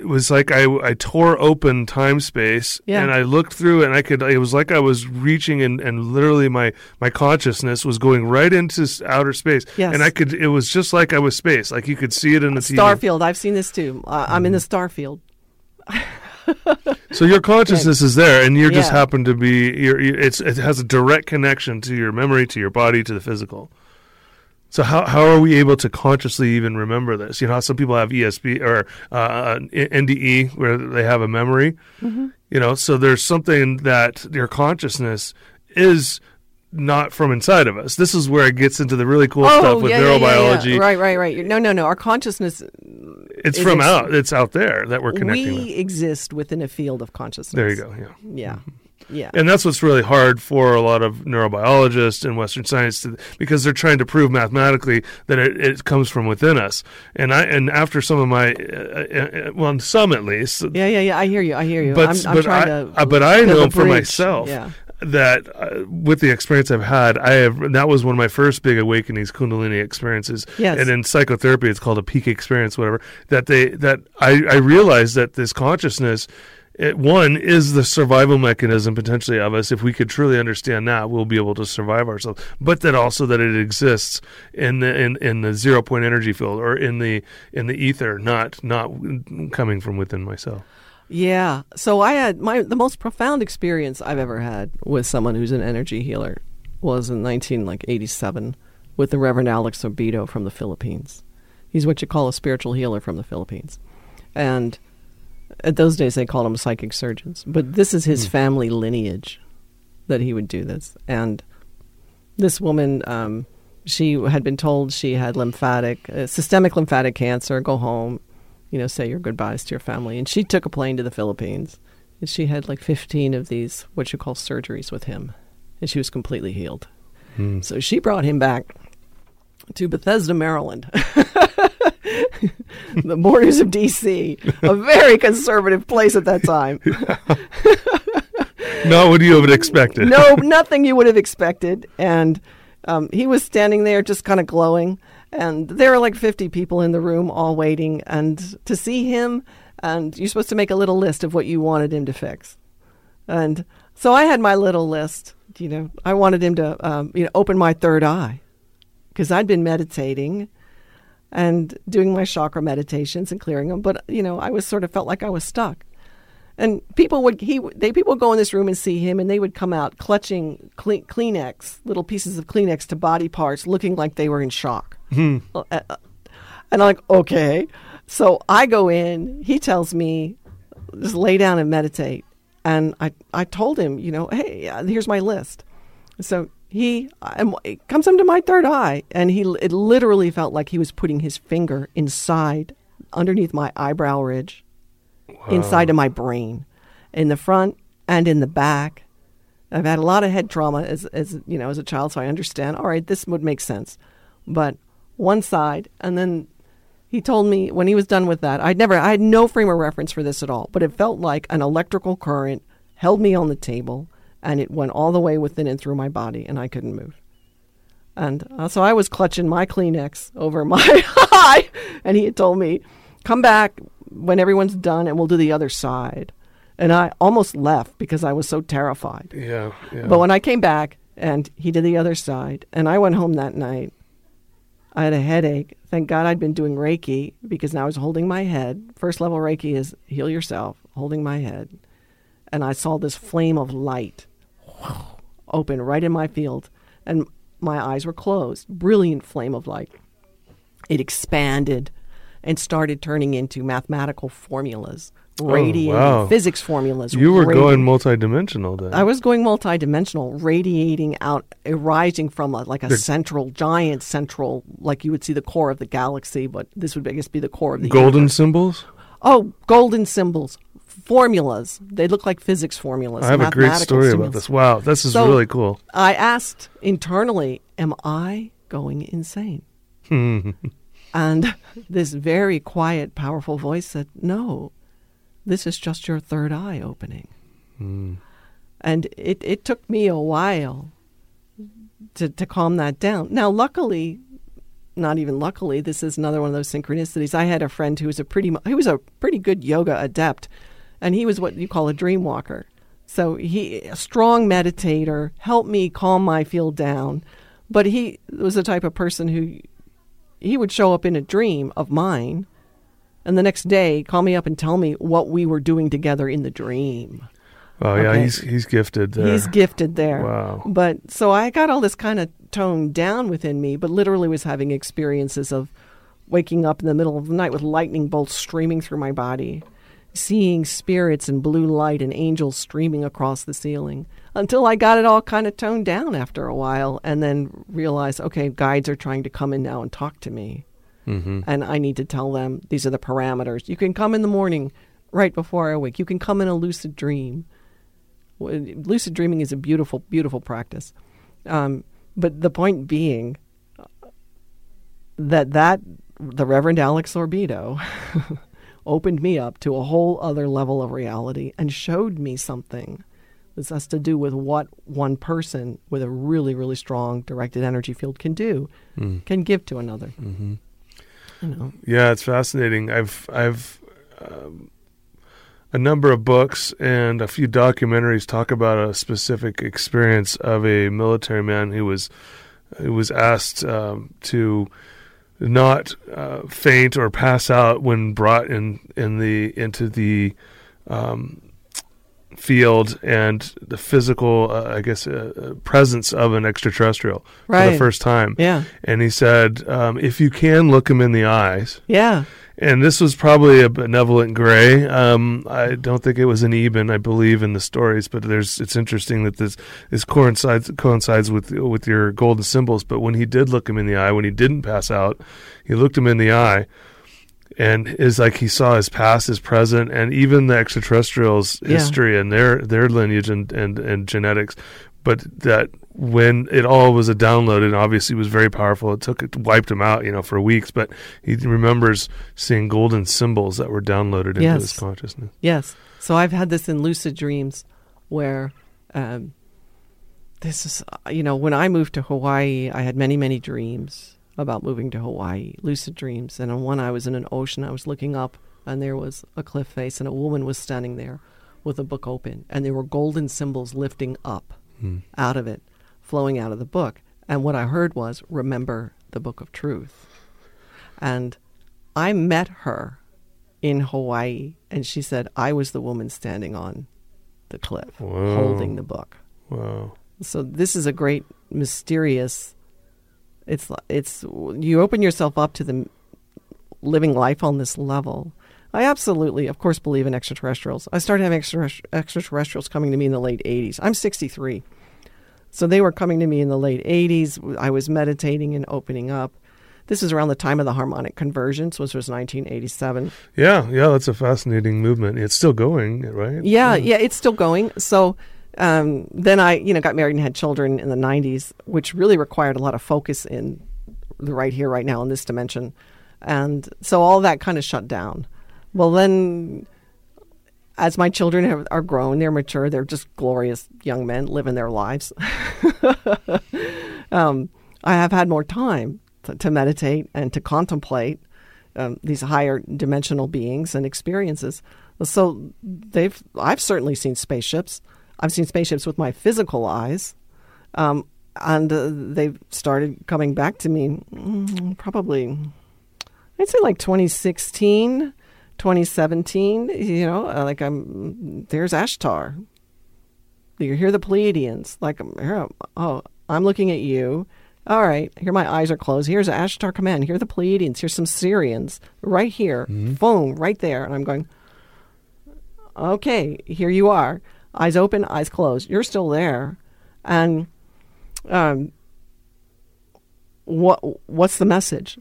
it was like I, I tore open time space Yeah. and I looked through and I could it was like I was reaching and, and literally my, my consciousness was going right into outer space Yes. and I could it was just like I was space like you could see it in the TV Starfield. I've seen this too. Uh, I'm in the Starfield. so your consciousness is there and you just Yeah. happen to be you're, you it's it has a direct connection to your memory to your body to the physical so how how are we able to consciously even remember this? You know, some people have ESP or uh, NDE where they have a memory. Mm-hmm. You know, so there's something that your consciousness is not from inside of us. This is where it gets into the really cool stuff with Oh, yeah, yeah, yeah, neurobiology. yeah. Right, right, right. No, no, no. Our consciousness, It's from is- out. It's out there that we're connecting we with. exist within a field of consciousness. There you go. Yeah. Yeah, yeah. And that's what's really hard for a lot of neurobiologists in Western science to, because they're trying to prove mathematically that it, it comes from within us. And I and after some of my, uh, uh, well, some at least, yeah, yeah, yeah. I hear you. I hear you. but I'm, I'm but trying I, to. uh, but I know for myself Yeah. that uh, with the experience I've had, I have that was one of my first big awakenings, Kundalini experiences. Yes. And in psychotherapy, it's called a peak experience, whatever. That they that I I realized that this consciousness. It, one is the survival mechanism potentially of us. If we could truly understand that, we'll be able to survive ourselves. But that also that it exists in the in, in the zero point energy field or in the in the ether, not not coming from within myself. Yeah. So I had my the most profound experience I've ever had with someone who's an energy healer was in 19 like 87 with the Reverend Alex Orbito from the Philippines. He's what you call a spiritual healer from the Philippines. And at those days they called them psychic surgeons, but this is his family lineage that he would do this. And this woman um, she had been told she had lymphatic uh, systemic lymphatic cancer, go home you know, say your goodbyes to your family. And she took a plane to the Philippines. And she had like 15 of these, what you call surgeries with him. And she was completely healed. So she brought him back to Bethesda, Maryland, the borders of D.C., a very conservative place at that time. Not what you would have expected. no, nothing you would have expected. And um, he was standing there just kind of glowing. And there were like 50 people in the room all waiting. And to see him, and you're supposed to make a little list of what you wanted him to fix. And so I had my little list. You know, I wanted him to, um, you know, open my third eye because I'd been meditating and doing my chakra meditations and clearing them. But you know, I was sort of felt like I was stuck. And people would he they people would go in this room and see him, and they would come out clutching Cle- Kleenex, little pieces of Kleenex to body parts, looking like they were in shock. Uh, uh, And I'm like, okay. So I go in. He tells me, just lay down and meditate. And I I told him, you know, hey, uh, here's my list. So he um, it comes into my third eye, and he it literally felt like he was putting his finger inside, underneath my eyebrow ridge inside of my brain, in the front and in the back. I've had a lot of head trauma as, as you know as a child, so I understand. All right, this would make sense, but one side, and then he told me when he was done with that, I'd never, I had no frame of reference for this at all, but it felt like an electrical current held me on the table, and it went all the way within and through my body, and I couldn't move. And uh, so I was clutching my Kleenex over my eye, and he had told me, "Come back when everyone's done, and we'll do the other side." And I almost left because I was so terrified. Yeah, yeah. But when I came back and he did the other side, and I went home that night, I had a headache. Thank God I'd been doing Reiki because now I was holding my head. First level Reiki is heal yourself, holding my head. And I saw this flame of light open right in my field, and my eyes were closed. Brilliant flame of light. It expanded and started turning into mathematical formulas, oh, radiating wow. physics formulas. you were radi- going multidimensional then. I was going multidimensional, radiating out, arising from a, like a central, giant central, like you would see the core of the galaxy, but this would, I guess, be the core of the Golden universe. symbols. Oh, golden symbols, formulas. They look like physics formulas. I have a great story about this. Wow, this is So- really cool. I asked internally, "Am I going insane?" and this very quiet, powerful voice said, "No, this is just your third eye opening." Hmm. And it, it took me a while to, to calm that down. Now, luckily, not even luckily, this is another one of those synchronicities. I had a friend who was a pretty he was a pretty good yoga adept, and he was what you call a dream walker. So he a strong meditator, helped me calm my field down, but he was the type of person who he would show up in a dream of mine, and the next day call me up and tell me what we were doing together in the dream. Oh yeah, Okay. he's he's gifted there. He's gifted there. Wow. But so I got all this kind of toned down within me, but literally was having experiences of waking up in the middle of the night with lightning bolts streaming through my body, seeing spirits and blue light and angels streaming across the ceiling until I got it all kind of toned down after a while and then realized, okay, guides are trying to come in now and talk to me. mm-hmm. And I need to tell them these are the parameters. You can come in the morning right before I wake. You can come in a lucid dream. Lucid dreaming is a beautiful, beautiful practice. Um, but the point being that that the Reverend Alex Orbito opened me up to a whole other level of reality and showed me something. This has to do with what one person with a really, really strong directed energy field can do, can give to another. Mm-hmm. You know, Yeah, it's fascinating. I've I've um, a number of books and a few documentaries talk about a specific experience of a military man who was who was asked um, to not uh, faint or pass out when brought in in the into the um, field and the physical, uh, I guess, uh, uh, presence of an extraterrestrial for the first time. yeah, And he said, um, if you can look him in the eyes, yeah, and this was probably a benevolent gray. Um, I don't think it was an Eben. I believe in the stories, but there's it's interesting that this this coincides coincides with with your golden symbols. But when he did look him in the eye, when he didn't pass out, he looked him in the eye, and is like he saw his past, his present, and even the extraterrestrials' Yeah. history and their their lineage and and and genetics. But that when it all was a download, and obviously was very powerful. It took it wiped him out, you know, for weeks. But he remembers seeing golden symbols that were downloaded into Yes. his consciousness. yes. So I've had this in lucid dreams where um, this is, you know, when I moved to Hawaii, I had many, many dreams about moving to Hawaii, lucid dreams. And on one, I was in an ocean, I was looking up, and there was a cliff face, and a woman was standing there with a book open, and there were golden symbols lifting up Hmm. out of it, flowing out of the book. And what I heard was, remember the book of truth. And I met her in Hawaii, and she said, I was the woman standing on the cliff holding the book. Wow. So this is a great mysterious. It's it's you open yourself up to the living life on this level. I absolutely, of course, believe in extraterrestrials. I started having extraterrestri- extraterrestrials coming to me in the late '80s. I'm 63, so they were coming to me in the late '80s. I was meditating and opening up. This is around the time of the harmonic convergence, which was 1987. Yeah, yeah, that's a fascinating movement. It's still going, right? Yeah, yeah, it's still going. So um, then I, you know, got married and had children in the '90s, which really required a lot of focus in the right here, right now, in this dimension, and so all that kind of shut down. Well, then, as my children have, are grown, they're mature, they're just glorious young men living their lives. um, I have had more time to, to meditate and to contemplate um, these higher dimensional beings and experiences. So they've I've certainly seen spaceships. I've seen spaceships with my physical eyes, um, and uh, they've started coming back to me. mm, Probably, I'd say like 2016, 2017. You know, uh, like I'm there's Ashtar. You hear the Pleiadians. Like, oh, I'm looking at you. All right, here my eyes are closed. Here's Ashtar Command. Here are the Pleiadians. Here's some Sirians right here. Boom, right there. And I'm going, okay, here you are. Eyes open, eyes closed. You're still there. And um, what what's the message?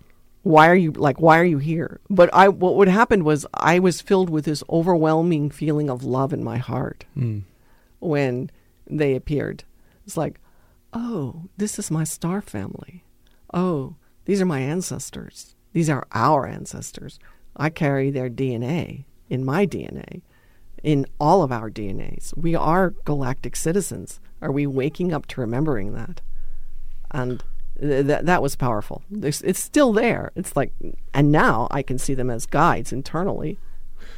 Why are you like why are you here? But I what would happen was I was filled with this overwhelming feeling of love in my heart Mm. when they appeared. It's like, oh, this is my star family. Oh, these are my ancestors. These are our ancestors. I carry their DNA in my DNA, in all of our DNAs. We are galactic citizens. Are we waking up to remembering that? And that that was powerful. There's, it's still there. It's like, and now I can see them as guides internally.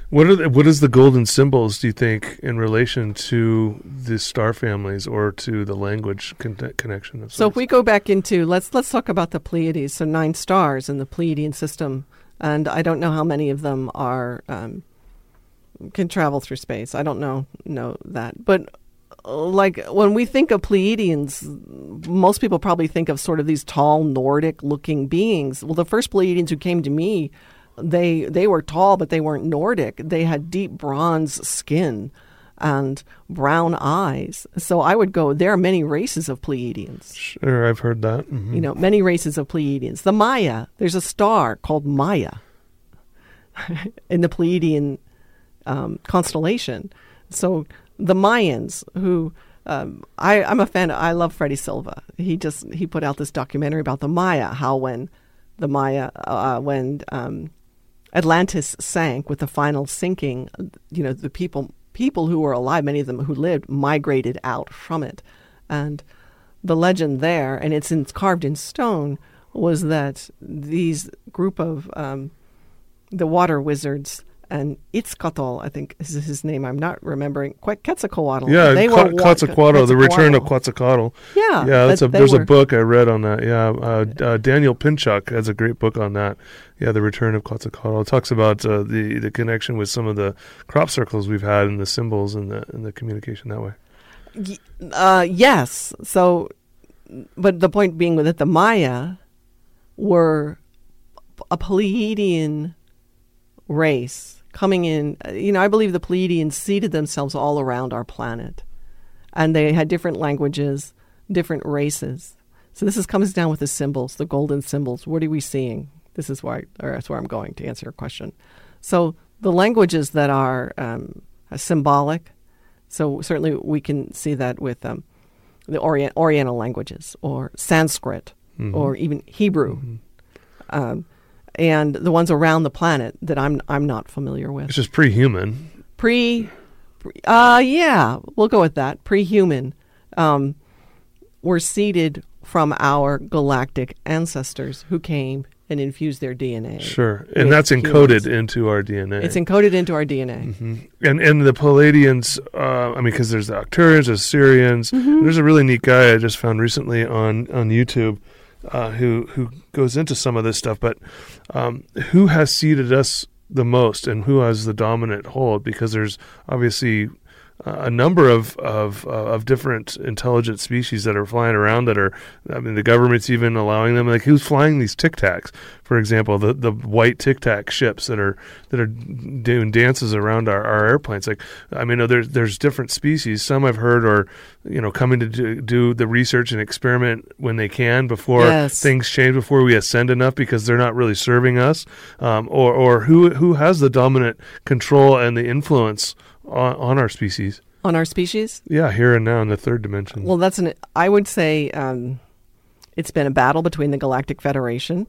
What are the, what is the golden symbols? Do you think in relation to the star families or to the language con- connection? Of So if we go back into let's let's talk about the Pleiades. So nine stars in the Pleiadian system, and I don't know how many of them are um, can travel through space. I don't know know that, but like when we think of Pleiadians, most people probably think of sort of these tall Nordic looking beings. Well, the first Pleiadians who came to me, they they were tall, but they weren't Nordic. They had deep bronze skin and brown eyes. So I would go. There are many races of Pleiadians. sure, I've heard that. Mhm. You know, many races of Pleiadians. The Maya. There's a star called Maya in the Pleiadian um, constellation. So the Mayans, who um, I, I'm a fan. Of, I love Freddy Silva. He just he put out this documentary about the Maya. How when the Maya, uh, when um, Atlantis sank with the final sinking, you know, the people people who were alive, many of them who lived, migrated out from it, and the legend there, and it's, in, it's carved in stone, was that these group of um, the water wizards and Itzcatl, I think is his name. I'm not remembering. Quite Quetzalcoatl. Yeah, they Qua- were Quetzalcoatl, the return of Quetzalcoatl. Quetzalcoatl. Yeah, Yeah, that's that a there's were- a book I read on that. Yeah, uh, uh, Daniel Pinchbeck has a great book on that. Yeah, the return of Quetzalcoatl. It talks about uh, the the connection with some of the crop circles we've had and the symbols and the and the communication that way. Uh, yes. So, but the point being that the Maya were a Pleiadian race coming in. uh, You know, I believe the Pleiadians seated themselves all around our planet, and they had different languages, different races. So this is comes down with the symbols, the golden symbols. What are we seeing? This is why, or that's where I'm going to answer your question. So the languages that are um, symbolic. So certainly we can see that with um, the Orient, Oriental languages or Sanskrit Mhm. or even Hebrew, um, and the ones around the planet that I'm I'm not familiar with. It's just pre-human. Pre, pre uh, yeah, we'll go with that. Pre-human, um, were seeded from our galactic ancestors who came and infused their DNA. Sure, and that's encoded humans. into our DNA. It's encoded into our DNA. hmm And and the Pleiadians, uh, I mean, because there's the Arcturians, there's Sirians. Mm-hmm. There's a really neat guy I just found recently on on YouTube uh, who who goes into some of this stuff. But um, who has seeded us the most, and who has the dominant hold? Because there's obviously uh, a number of of uh, of different intelligent species that are flying around that are I mean the government's even allowing them like who's flying these tic tacs? For example the the white tic tac ships that are that are doing dances around our, our airplanes. Like I mean there's there's different species. Some I've heard are you know coming to do, do the research and experiment when they can before Yes. things change before we ascend enough because they're not really serving us. Um, or or who who has the dominant control and the influence on, on our species On our species, yeah, here and now in the third dimension. Well, that's an. I would say um, it's been a battle between the Galactic Federation.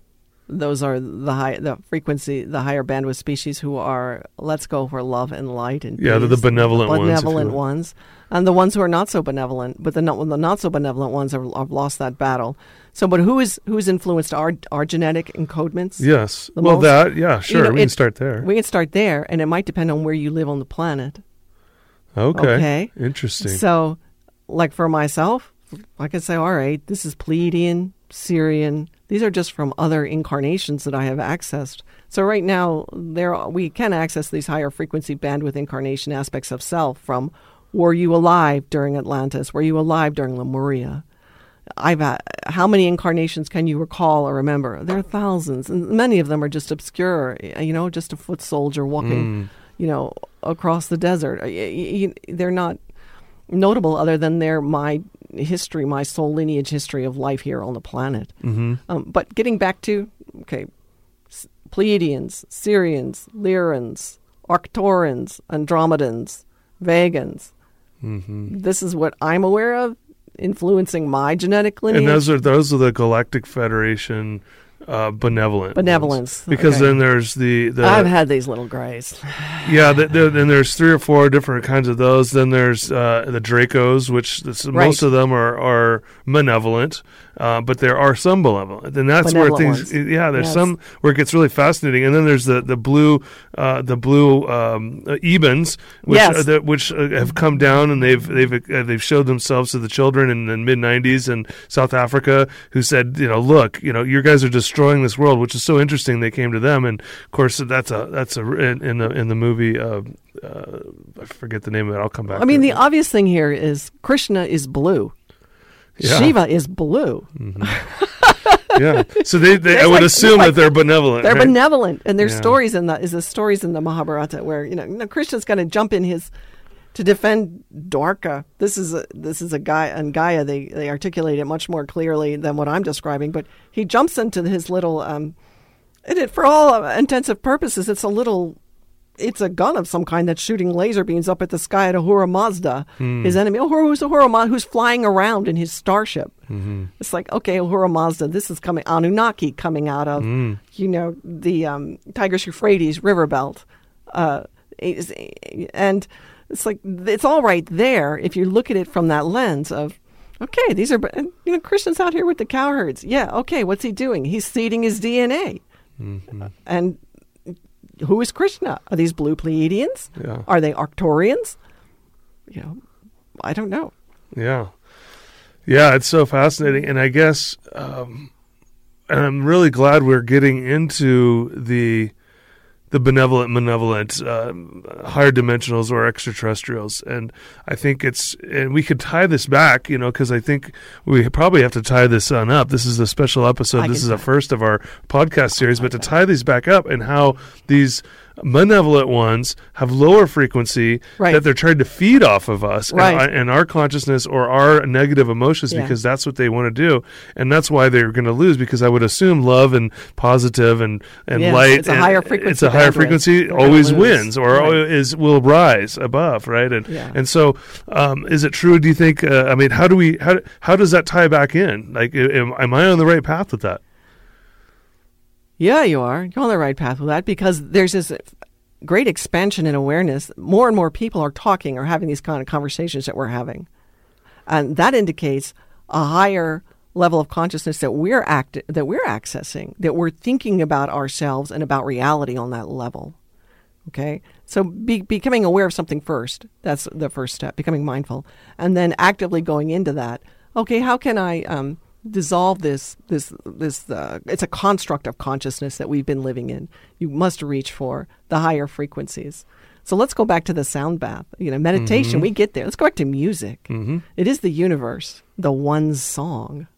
Those are the high, the frequency, the higher bandwidth species who are let's go for love and light and Yeah, they're the benevolent ones, benevolent will. ones, and the ones who are not so benevolent. But the not, the not so benevolent ones have, have lost that battle. So, but who is who is influenced our our genetic encodements? yes. Well, most- that, yeah, sure. know, we can start there. We can start there, and it might depend on where you live on the planet. Okay. okay. Interesting. So, like for myself, I could say, all right, this is Pleiadian, Sirian. These are just from other incarnations that I have accessed. So right now, there we can access these higher frequency bandwidth incarnation aspects of self from were you alive during Atlantis? Were you alive during Lemuria? I've had, how many incarnations can you recall or remember? There are thousands, and many of them are just obscure. You know, just a foot soldier walking, mm. You know, across the desert. Y- They're not notable other than they're my history, my soul lineage history of life here on the planet. hmm Um, but getting back to okay, Pleiadians, Sirians, Lyrans, Arcturans, Andromedans, Vegans. hmm This is what I'm aware of, influencing my genetic lineage. And those are those are the Galactic Federation uh, benevolent. ones. Benevolence, Because okay. then there's the the I've had these little grays. yeah. The, the, then there's three or four different kinds of those. Then there's uh, the Dracos, which Right. most of them are are malevolent, uh, but there are some benevolent, and that's where things. ones. Yeah, there's Yes. some where it gets really fascinating, and then there's the the blue uh, the blue um, uh, Ebens, which Yes. uh, that, which uh, have come down and they've they've uh, they've showed themselves to the children in the mid '90s in South Africa, who said, you know, look, you know, you guys are destroying this world, which is so interesting. They came to them, and of course, that's a that's a in, in the in the movie. Uh, uh, I forget the name of it. I'll come back. I mean, the obvious thing here is Krishna is blue. Yeah. Shiva is blue. yeah. So they, they I would like- assume like- that they're benevolent. They're right? benevolent, and there's Yeah. stories in the is the stories in the Mahabharata where you know, you know Krishna's going to jump in his to defend Dwarka. This is a this is a guy and Gaia. They they articulate it much more clearly than what I'm describing. But he jumps into his little um, and it for all intensive purposes, it's a little. It's a gun of some kind that's shooting laser beams up at the sky at Ahura Mazda, his enemy. Ahura, who's Ahura Mazda, who's flying around in his starship. Mm-hmm. It's like, okay, Ahura Mazda, this is coming, Anunnaki coming out of, Hmm. you know, the um, Tigris Euphrates river belt. Uh, and it's like, it's all right there if you look at it from that lens of, okay, these are, you know, Krishna's out here with the cowherds. Yeah, okay, what's he doing? He's seeding his DNA. Mm-hmm. And who is Krishna? Are these blue Pleiadians? Yeah. Are they Arcturians? You know, I don't know. Yeah. Yeah, it's so fascinating. And I guess, um, and I'm really glad we're getting into the the benevolent, malevolent, um, higher dimensionals or extraterrestrials. And I think it's, and we could tie this back, you know, because I think we probably have to tie this on up. This is a special episode. I this is a first of our podcast series, but to tie these back up and how these malevolent ones have lower frequency Right. that they're trying to feed off of us Right. and, and our consciousness or our negative emotions Yeah. because that's what they want to do and that's why they're going to lose because i would assume love and positive and and Yes, light it's a higher frequency it's a higher frequency They're always wins or Right. is will rise above right and Yeah. and so um, is it true do you think uh, i mean how do we how how does that tie back in like am, am i on the right path with that Yeah, you are. You're on the right path with that because there's this great expansion in awareness. More and more people are talking or having these kind of conversations that we're having. And that indicates a higher level of consciousness that we're act- that we're accessing, that we're thinking about ourselves and about reality on that level. Okay? So be, becoming aware of something first. That's the first step, becoming mindful. And then actively going into that. Okay, how can I um, dissolve this this this uh, it's a construct of consciousness that we've been living in. You must reach for the higher frequencies. So let's go back to the sound bath. You know, meditation, we get there. Let's go back to music. It is the universe, the one song.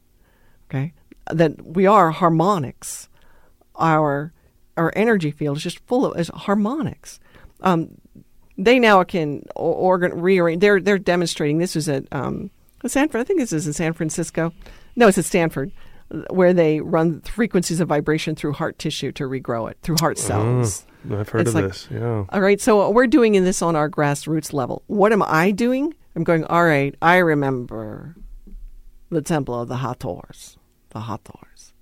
Okay? That we are harmonics our our energy field is just full of is harmonics. Um, they now can organ rearrange. They're they're demonstrating. This was at um, Sanford. I think this is in San Francisco. No, it's at Stanford, where they run frequencies of vibration through heart tissue to regrow it through heart oh, cells. Oh, i've heard It's of like- this yeah All right, so we're doing in this on our grassroots level. What am I doing? I'm going. All right, I remember the temple of the Hathors, the Hathors,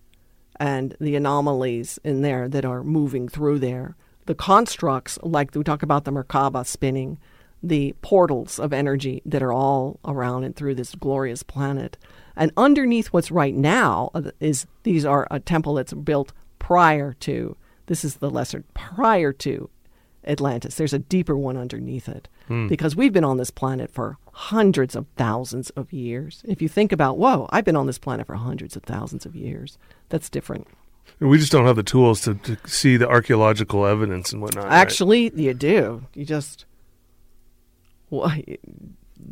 and the anomalies in there that are moving through there. The constructs, like we talk about the Merkaba spinning, the portals of energy that are all around and through this glorious planet. And underneath what's right now is these are a temple that's built prior to this is the lesser prior to Atlantis. There's a deeper one underneath it hmm. because we've been on this planet for hundreds of thousands of years. If you think about, whoa, I've been on this planet for hundreds of thousands of years, that's different. we just don't have the tools to, to see the archaeological evidence and whatnot right? Actually, you do. You just, well,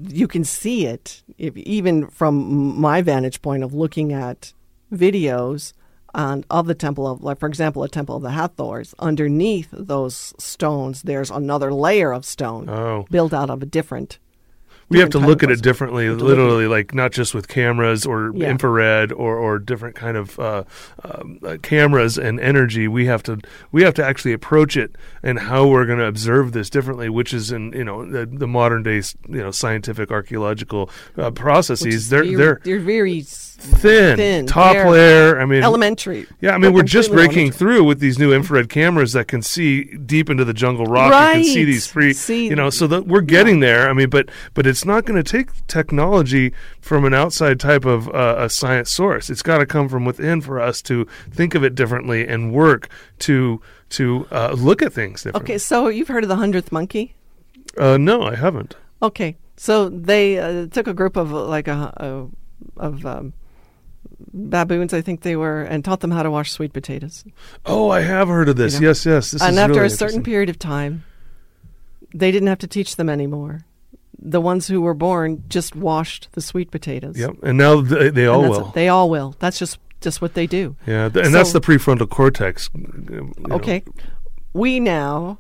you can see it if, even from my vantage point of looking at videos on, of the temple of, like for example, a temple of the Hathors. Underneath those stones, there's another layer of stone oh built out of a different. We have to look at it differently literally like not just with cameras or Yeah. infrared or, or different kind of uh, um, uh, cameras and energy. We have to we have to actually approach it and how we're going to observe this differently which is in you know the, the modern day you know scientific archaeological uh, processes. They're very, they're they're very thin, thin, top layer i mean elementary. yeah, I mean, we're just breaking elementary. through with these new infrared cameras that can see deep into the jungle rock. You can see these free, See- you know, so that we're getting there. I mean, but but it's not going to take technology from an outside type of uh, a science source. It's got to come from within for us to think of it differently and work to to uh, look at things differently. Okay, so you've heard of the hundredth monkey? Uh, no, I haven't. Okay, so they uh, took a group of like a, a of um, baboons, I think they were, and taught them how to wash sweet potatoes. Oh, I have heard of this. You know? Yes, yes. This and after really a certain period of time, they didn't have to teach them anymore. The ones who were born just washed the sweet potatoes. Yep, and now they, they all will. it. They all will. That's just just what they do. yeah, th- and that's the prefrontal cortex. Uh, you know. Okay. We now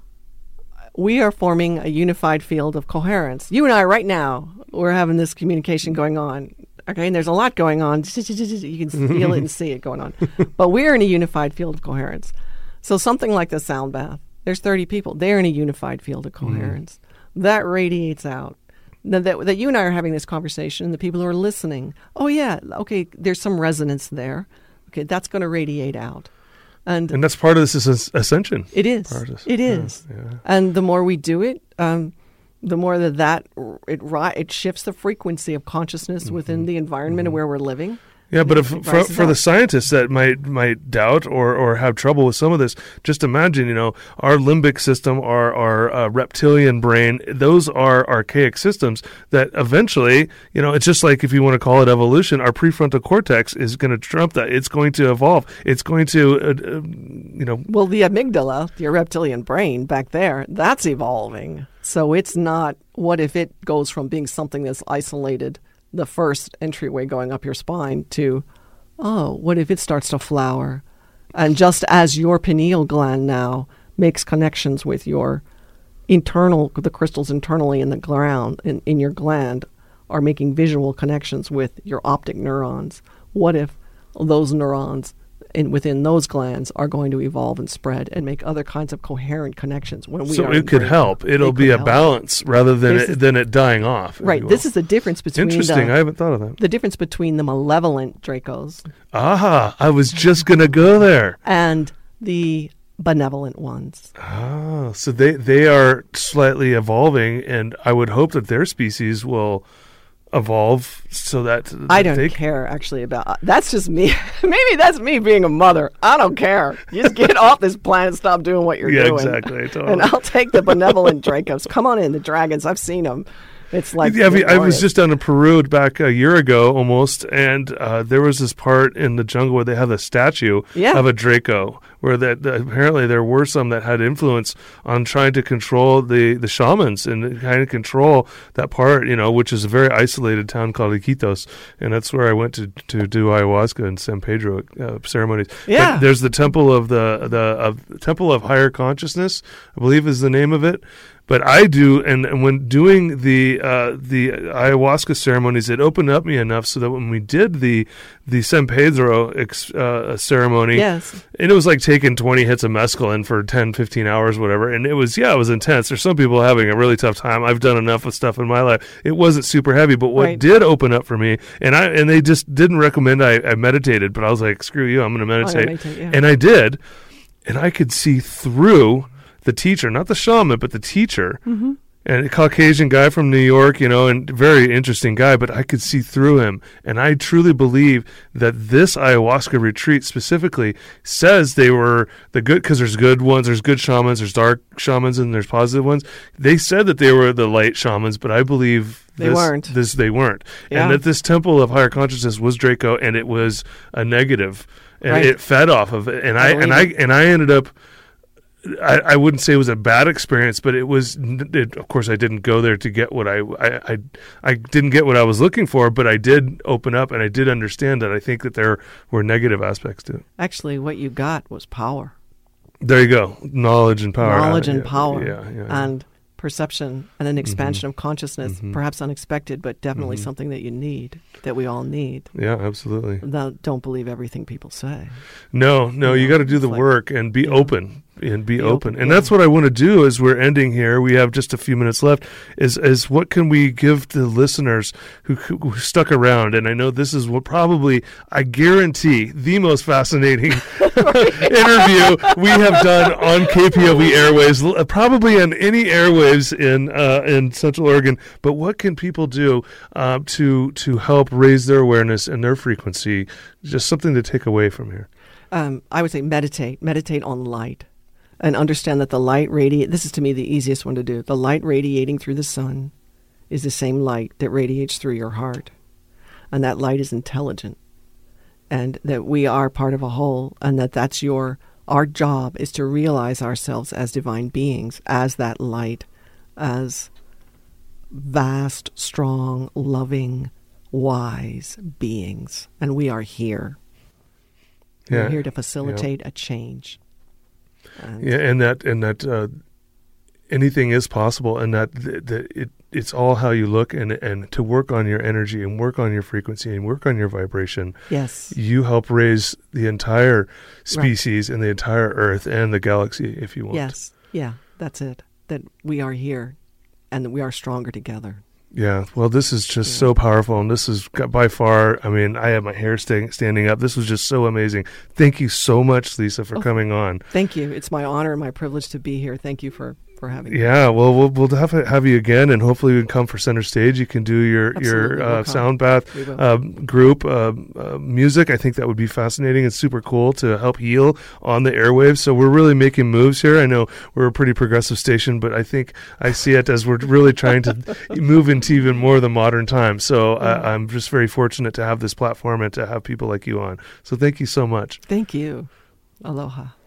we are forming a unified field of coherence. You and I right now, we're having this communication going on. Okay, and there's a lot going on. You can feel it and see it going on. But we're in a unified field of coherence. So something like the sound bath, there's 30 people. They're in a unified field of coherence. That radiates out. Now that, that you and I are having this conversation, and the people who are listening, oh yeah, okay, there's some resonance there. Okay, that's going to radiate out, and And that's part of this is ascension. It is. It is. yeah, yeah. And the more we do it, um, the more that that it it shifts the frequency of consciousness Mm-hmm. within the environment of where we're living. Yeah, but if, for, for the scientists that might might doubt or, or have trouble with some of this, just imagine, you know, our limbic system, our our uh, reptilian brain, those are archaic systems that eventually, you know, it's just like if you want to call it evolution, our prefrontal cortex is going to trump that. It's going to evolve. It's going to, uh, uh, you know, Well, the amygdala, your reptilian brain back there, that's evolving. So it's not. What if it goes from being something that's isolated, the first entryway going up your spine, to, oh, what if it starts to flower? And just as your pineal gland now makes connections with your internal, the crystals internally in the ground, in, in your gland, are making visual connections with your optic neurons. What if those neurons in, within those glands are going to evolve and spread and make other kinds of coherent connections when we so it could in- help. It'll it be a help. balance rather than This it, is- than it dying off. Right. This is the difference between interesting. the, I haven't thought of that. the difference between the malevolent Dracos Ah, I was just gonna go there. and the benevolent ones. Ah, so they they are slightly evolving, and I would hope that their species will evolve so that, I don't they care actually about that's just me. Maybe that's me being a mother. I don't care. You just get off this planet, stop doing what you're doing. Yeah, doing. exactly, totally. And I'll take the benevolent Dracos. Come on in, the dragons. I've seen them. It's like yeah, I, mean, I was just down in Peru back a year ago almost, and uh, there was this part in the jungle where they have a statue Yeah. of a Draco, where that, that apparently there were some that had influence on trying to control the, the shamans and kind of control that part, you know, which is a very isolated town called Iquitos, and that's where I went to to do ayahuasca and San Pedro uh, ceremonies. But Yeah. there's the temple of the the of, temple of higher consciousness, I believe is the name of it. But I do, and, and when doing the uh, the ayahuasca ceremonies, it opened up me enough so that when we did the the San Pedro ex, uh, ceremony, Yes. and it was like taking 20 hits of mescaline for 10, 15 hours, whatever. And it was, yeah, it was intense. There's some people having a really tough time. I've done enough of stuff in my life. It wasn't super heavy, but what Right. did open up for me, and I, and they just didn't recommend I, I meditated, but I was like, screw you, I'm going to gonna meditate. meditate, yeah. And I did. And I could see through the teacher, not the shaman, but the teacher. Mm-hmm. And a Caucasian guy from New York, you know, and very interesting guy, but I could see through him. And I truly believe that this ayahuasca retreat specifically says they were the good, because there's good ones, there's good shamans, there's dark shamans, and there's positive ones. They said that they were the light shamans, but I believe They this, weren't. This they weren't, Yeah. and that this temple of higher consciousness was Draco, and it was a negative, and Right. it fed off of it. And I I, and I and I ended up. I, I wouldn't say it was a bad experience, but it was. It, of course, I didn't go there to get what I, I I I didn't get what I was looking for, but I did open up and I did understand that I think that there were negative aspects to it. Actually, what you got was power. There you go, knowledge and power. knowledge Uh, and yeah, power. Yeah, yeah. And perception and an mm-hmm. expansion of consciousness, mm-hmm. perhaps unexpected, but definitely mm-hmm. something that you need, that we all need. Yeah, absolutely. Now, don't believe everything people say. No, no, you know, got to do the like- work and be yeah. open and be, open. open, And yeah. that's what I want to do as we're ending here. We have just a few minutes left. Is is what can we give the listeners who, who stuck around? And I know this is what probably I guarantee the most fascinating interview we have done on KPOV airways, probably on any airwaves in uh, in Central Oregon. But what can people do uh, to to help raise their awareness and their frequency? Just something to take away from here. um, I would say meditate, meditate on light, and understand that the light radiate. This is to me the easiest one to do. The light radiating through the sun is the same light that radiates through your heart, and that light is intelligent, and that we are part of a whole, and that that's your our job is to realize ourselves as divine beings, as that light, as vast, strong, loving, wise beings, and we are here. We're here to facilitate a change. And Yeah, and that and that uh, anything is possible, and that, that, that it it's all how you look, and and to work on your energy and work on your frequency and work on your vibration. Yes. You help raise the entire species and the entire Earth and the galaxy, if you want. Yes. Yeah, that's it. That we are here and that we are stronger together. Yeah. Well, this is just so powerful, and this is by far. I mean, I have my hair sta- standing up. This was just so amazing. Thank you so much, Lisa, for Oh. coming on. Thank you. It's my honor and my privilege to be here. Thank you for, for having me. Yeah, well, we'll we'll have have you again, and hopefully we can come for center stage. You can do your Absolutely, your uh, sound bath um, group um uh, music. I think that would be fascinating and super cool to help heal on the airwaves. So we're really making moves here. I know we're a pretty progressive station, but I think I see it as we're really trying to move into even more the modern time. So I, I'm just very fortunate to have this platform and to have people like you on. So thank you so much. Thank you. Aloha.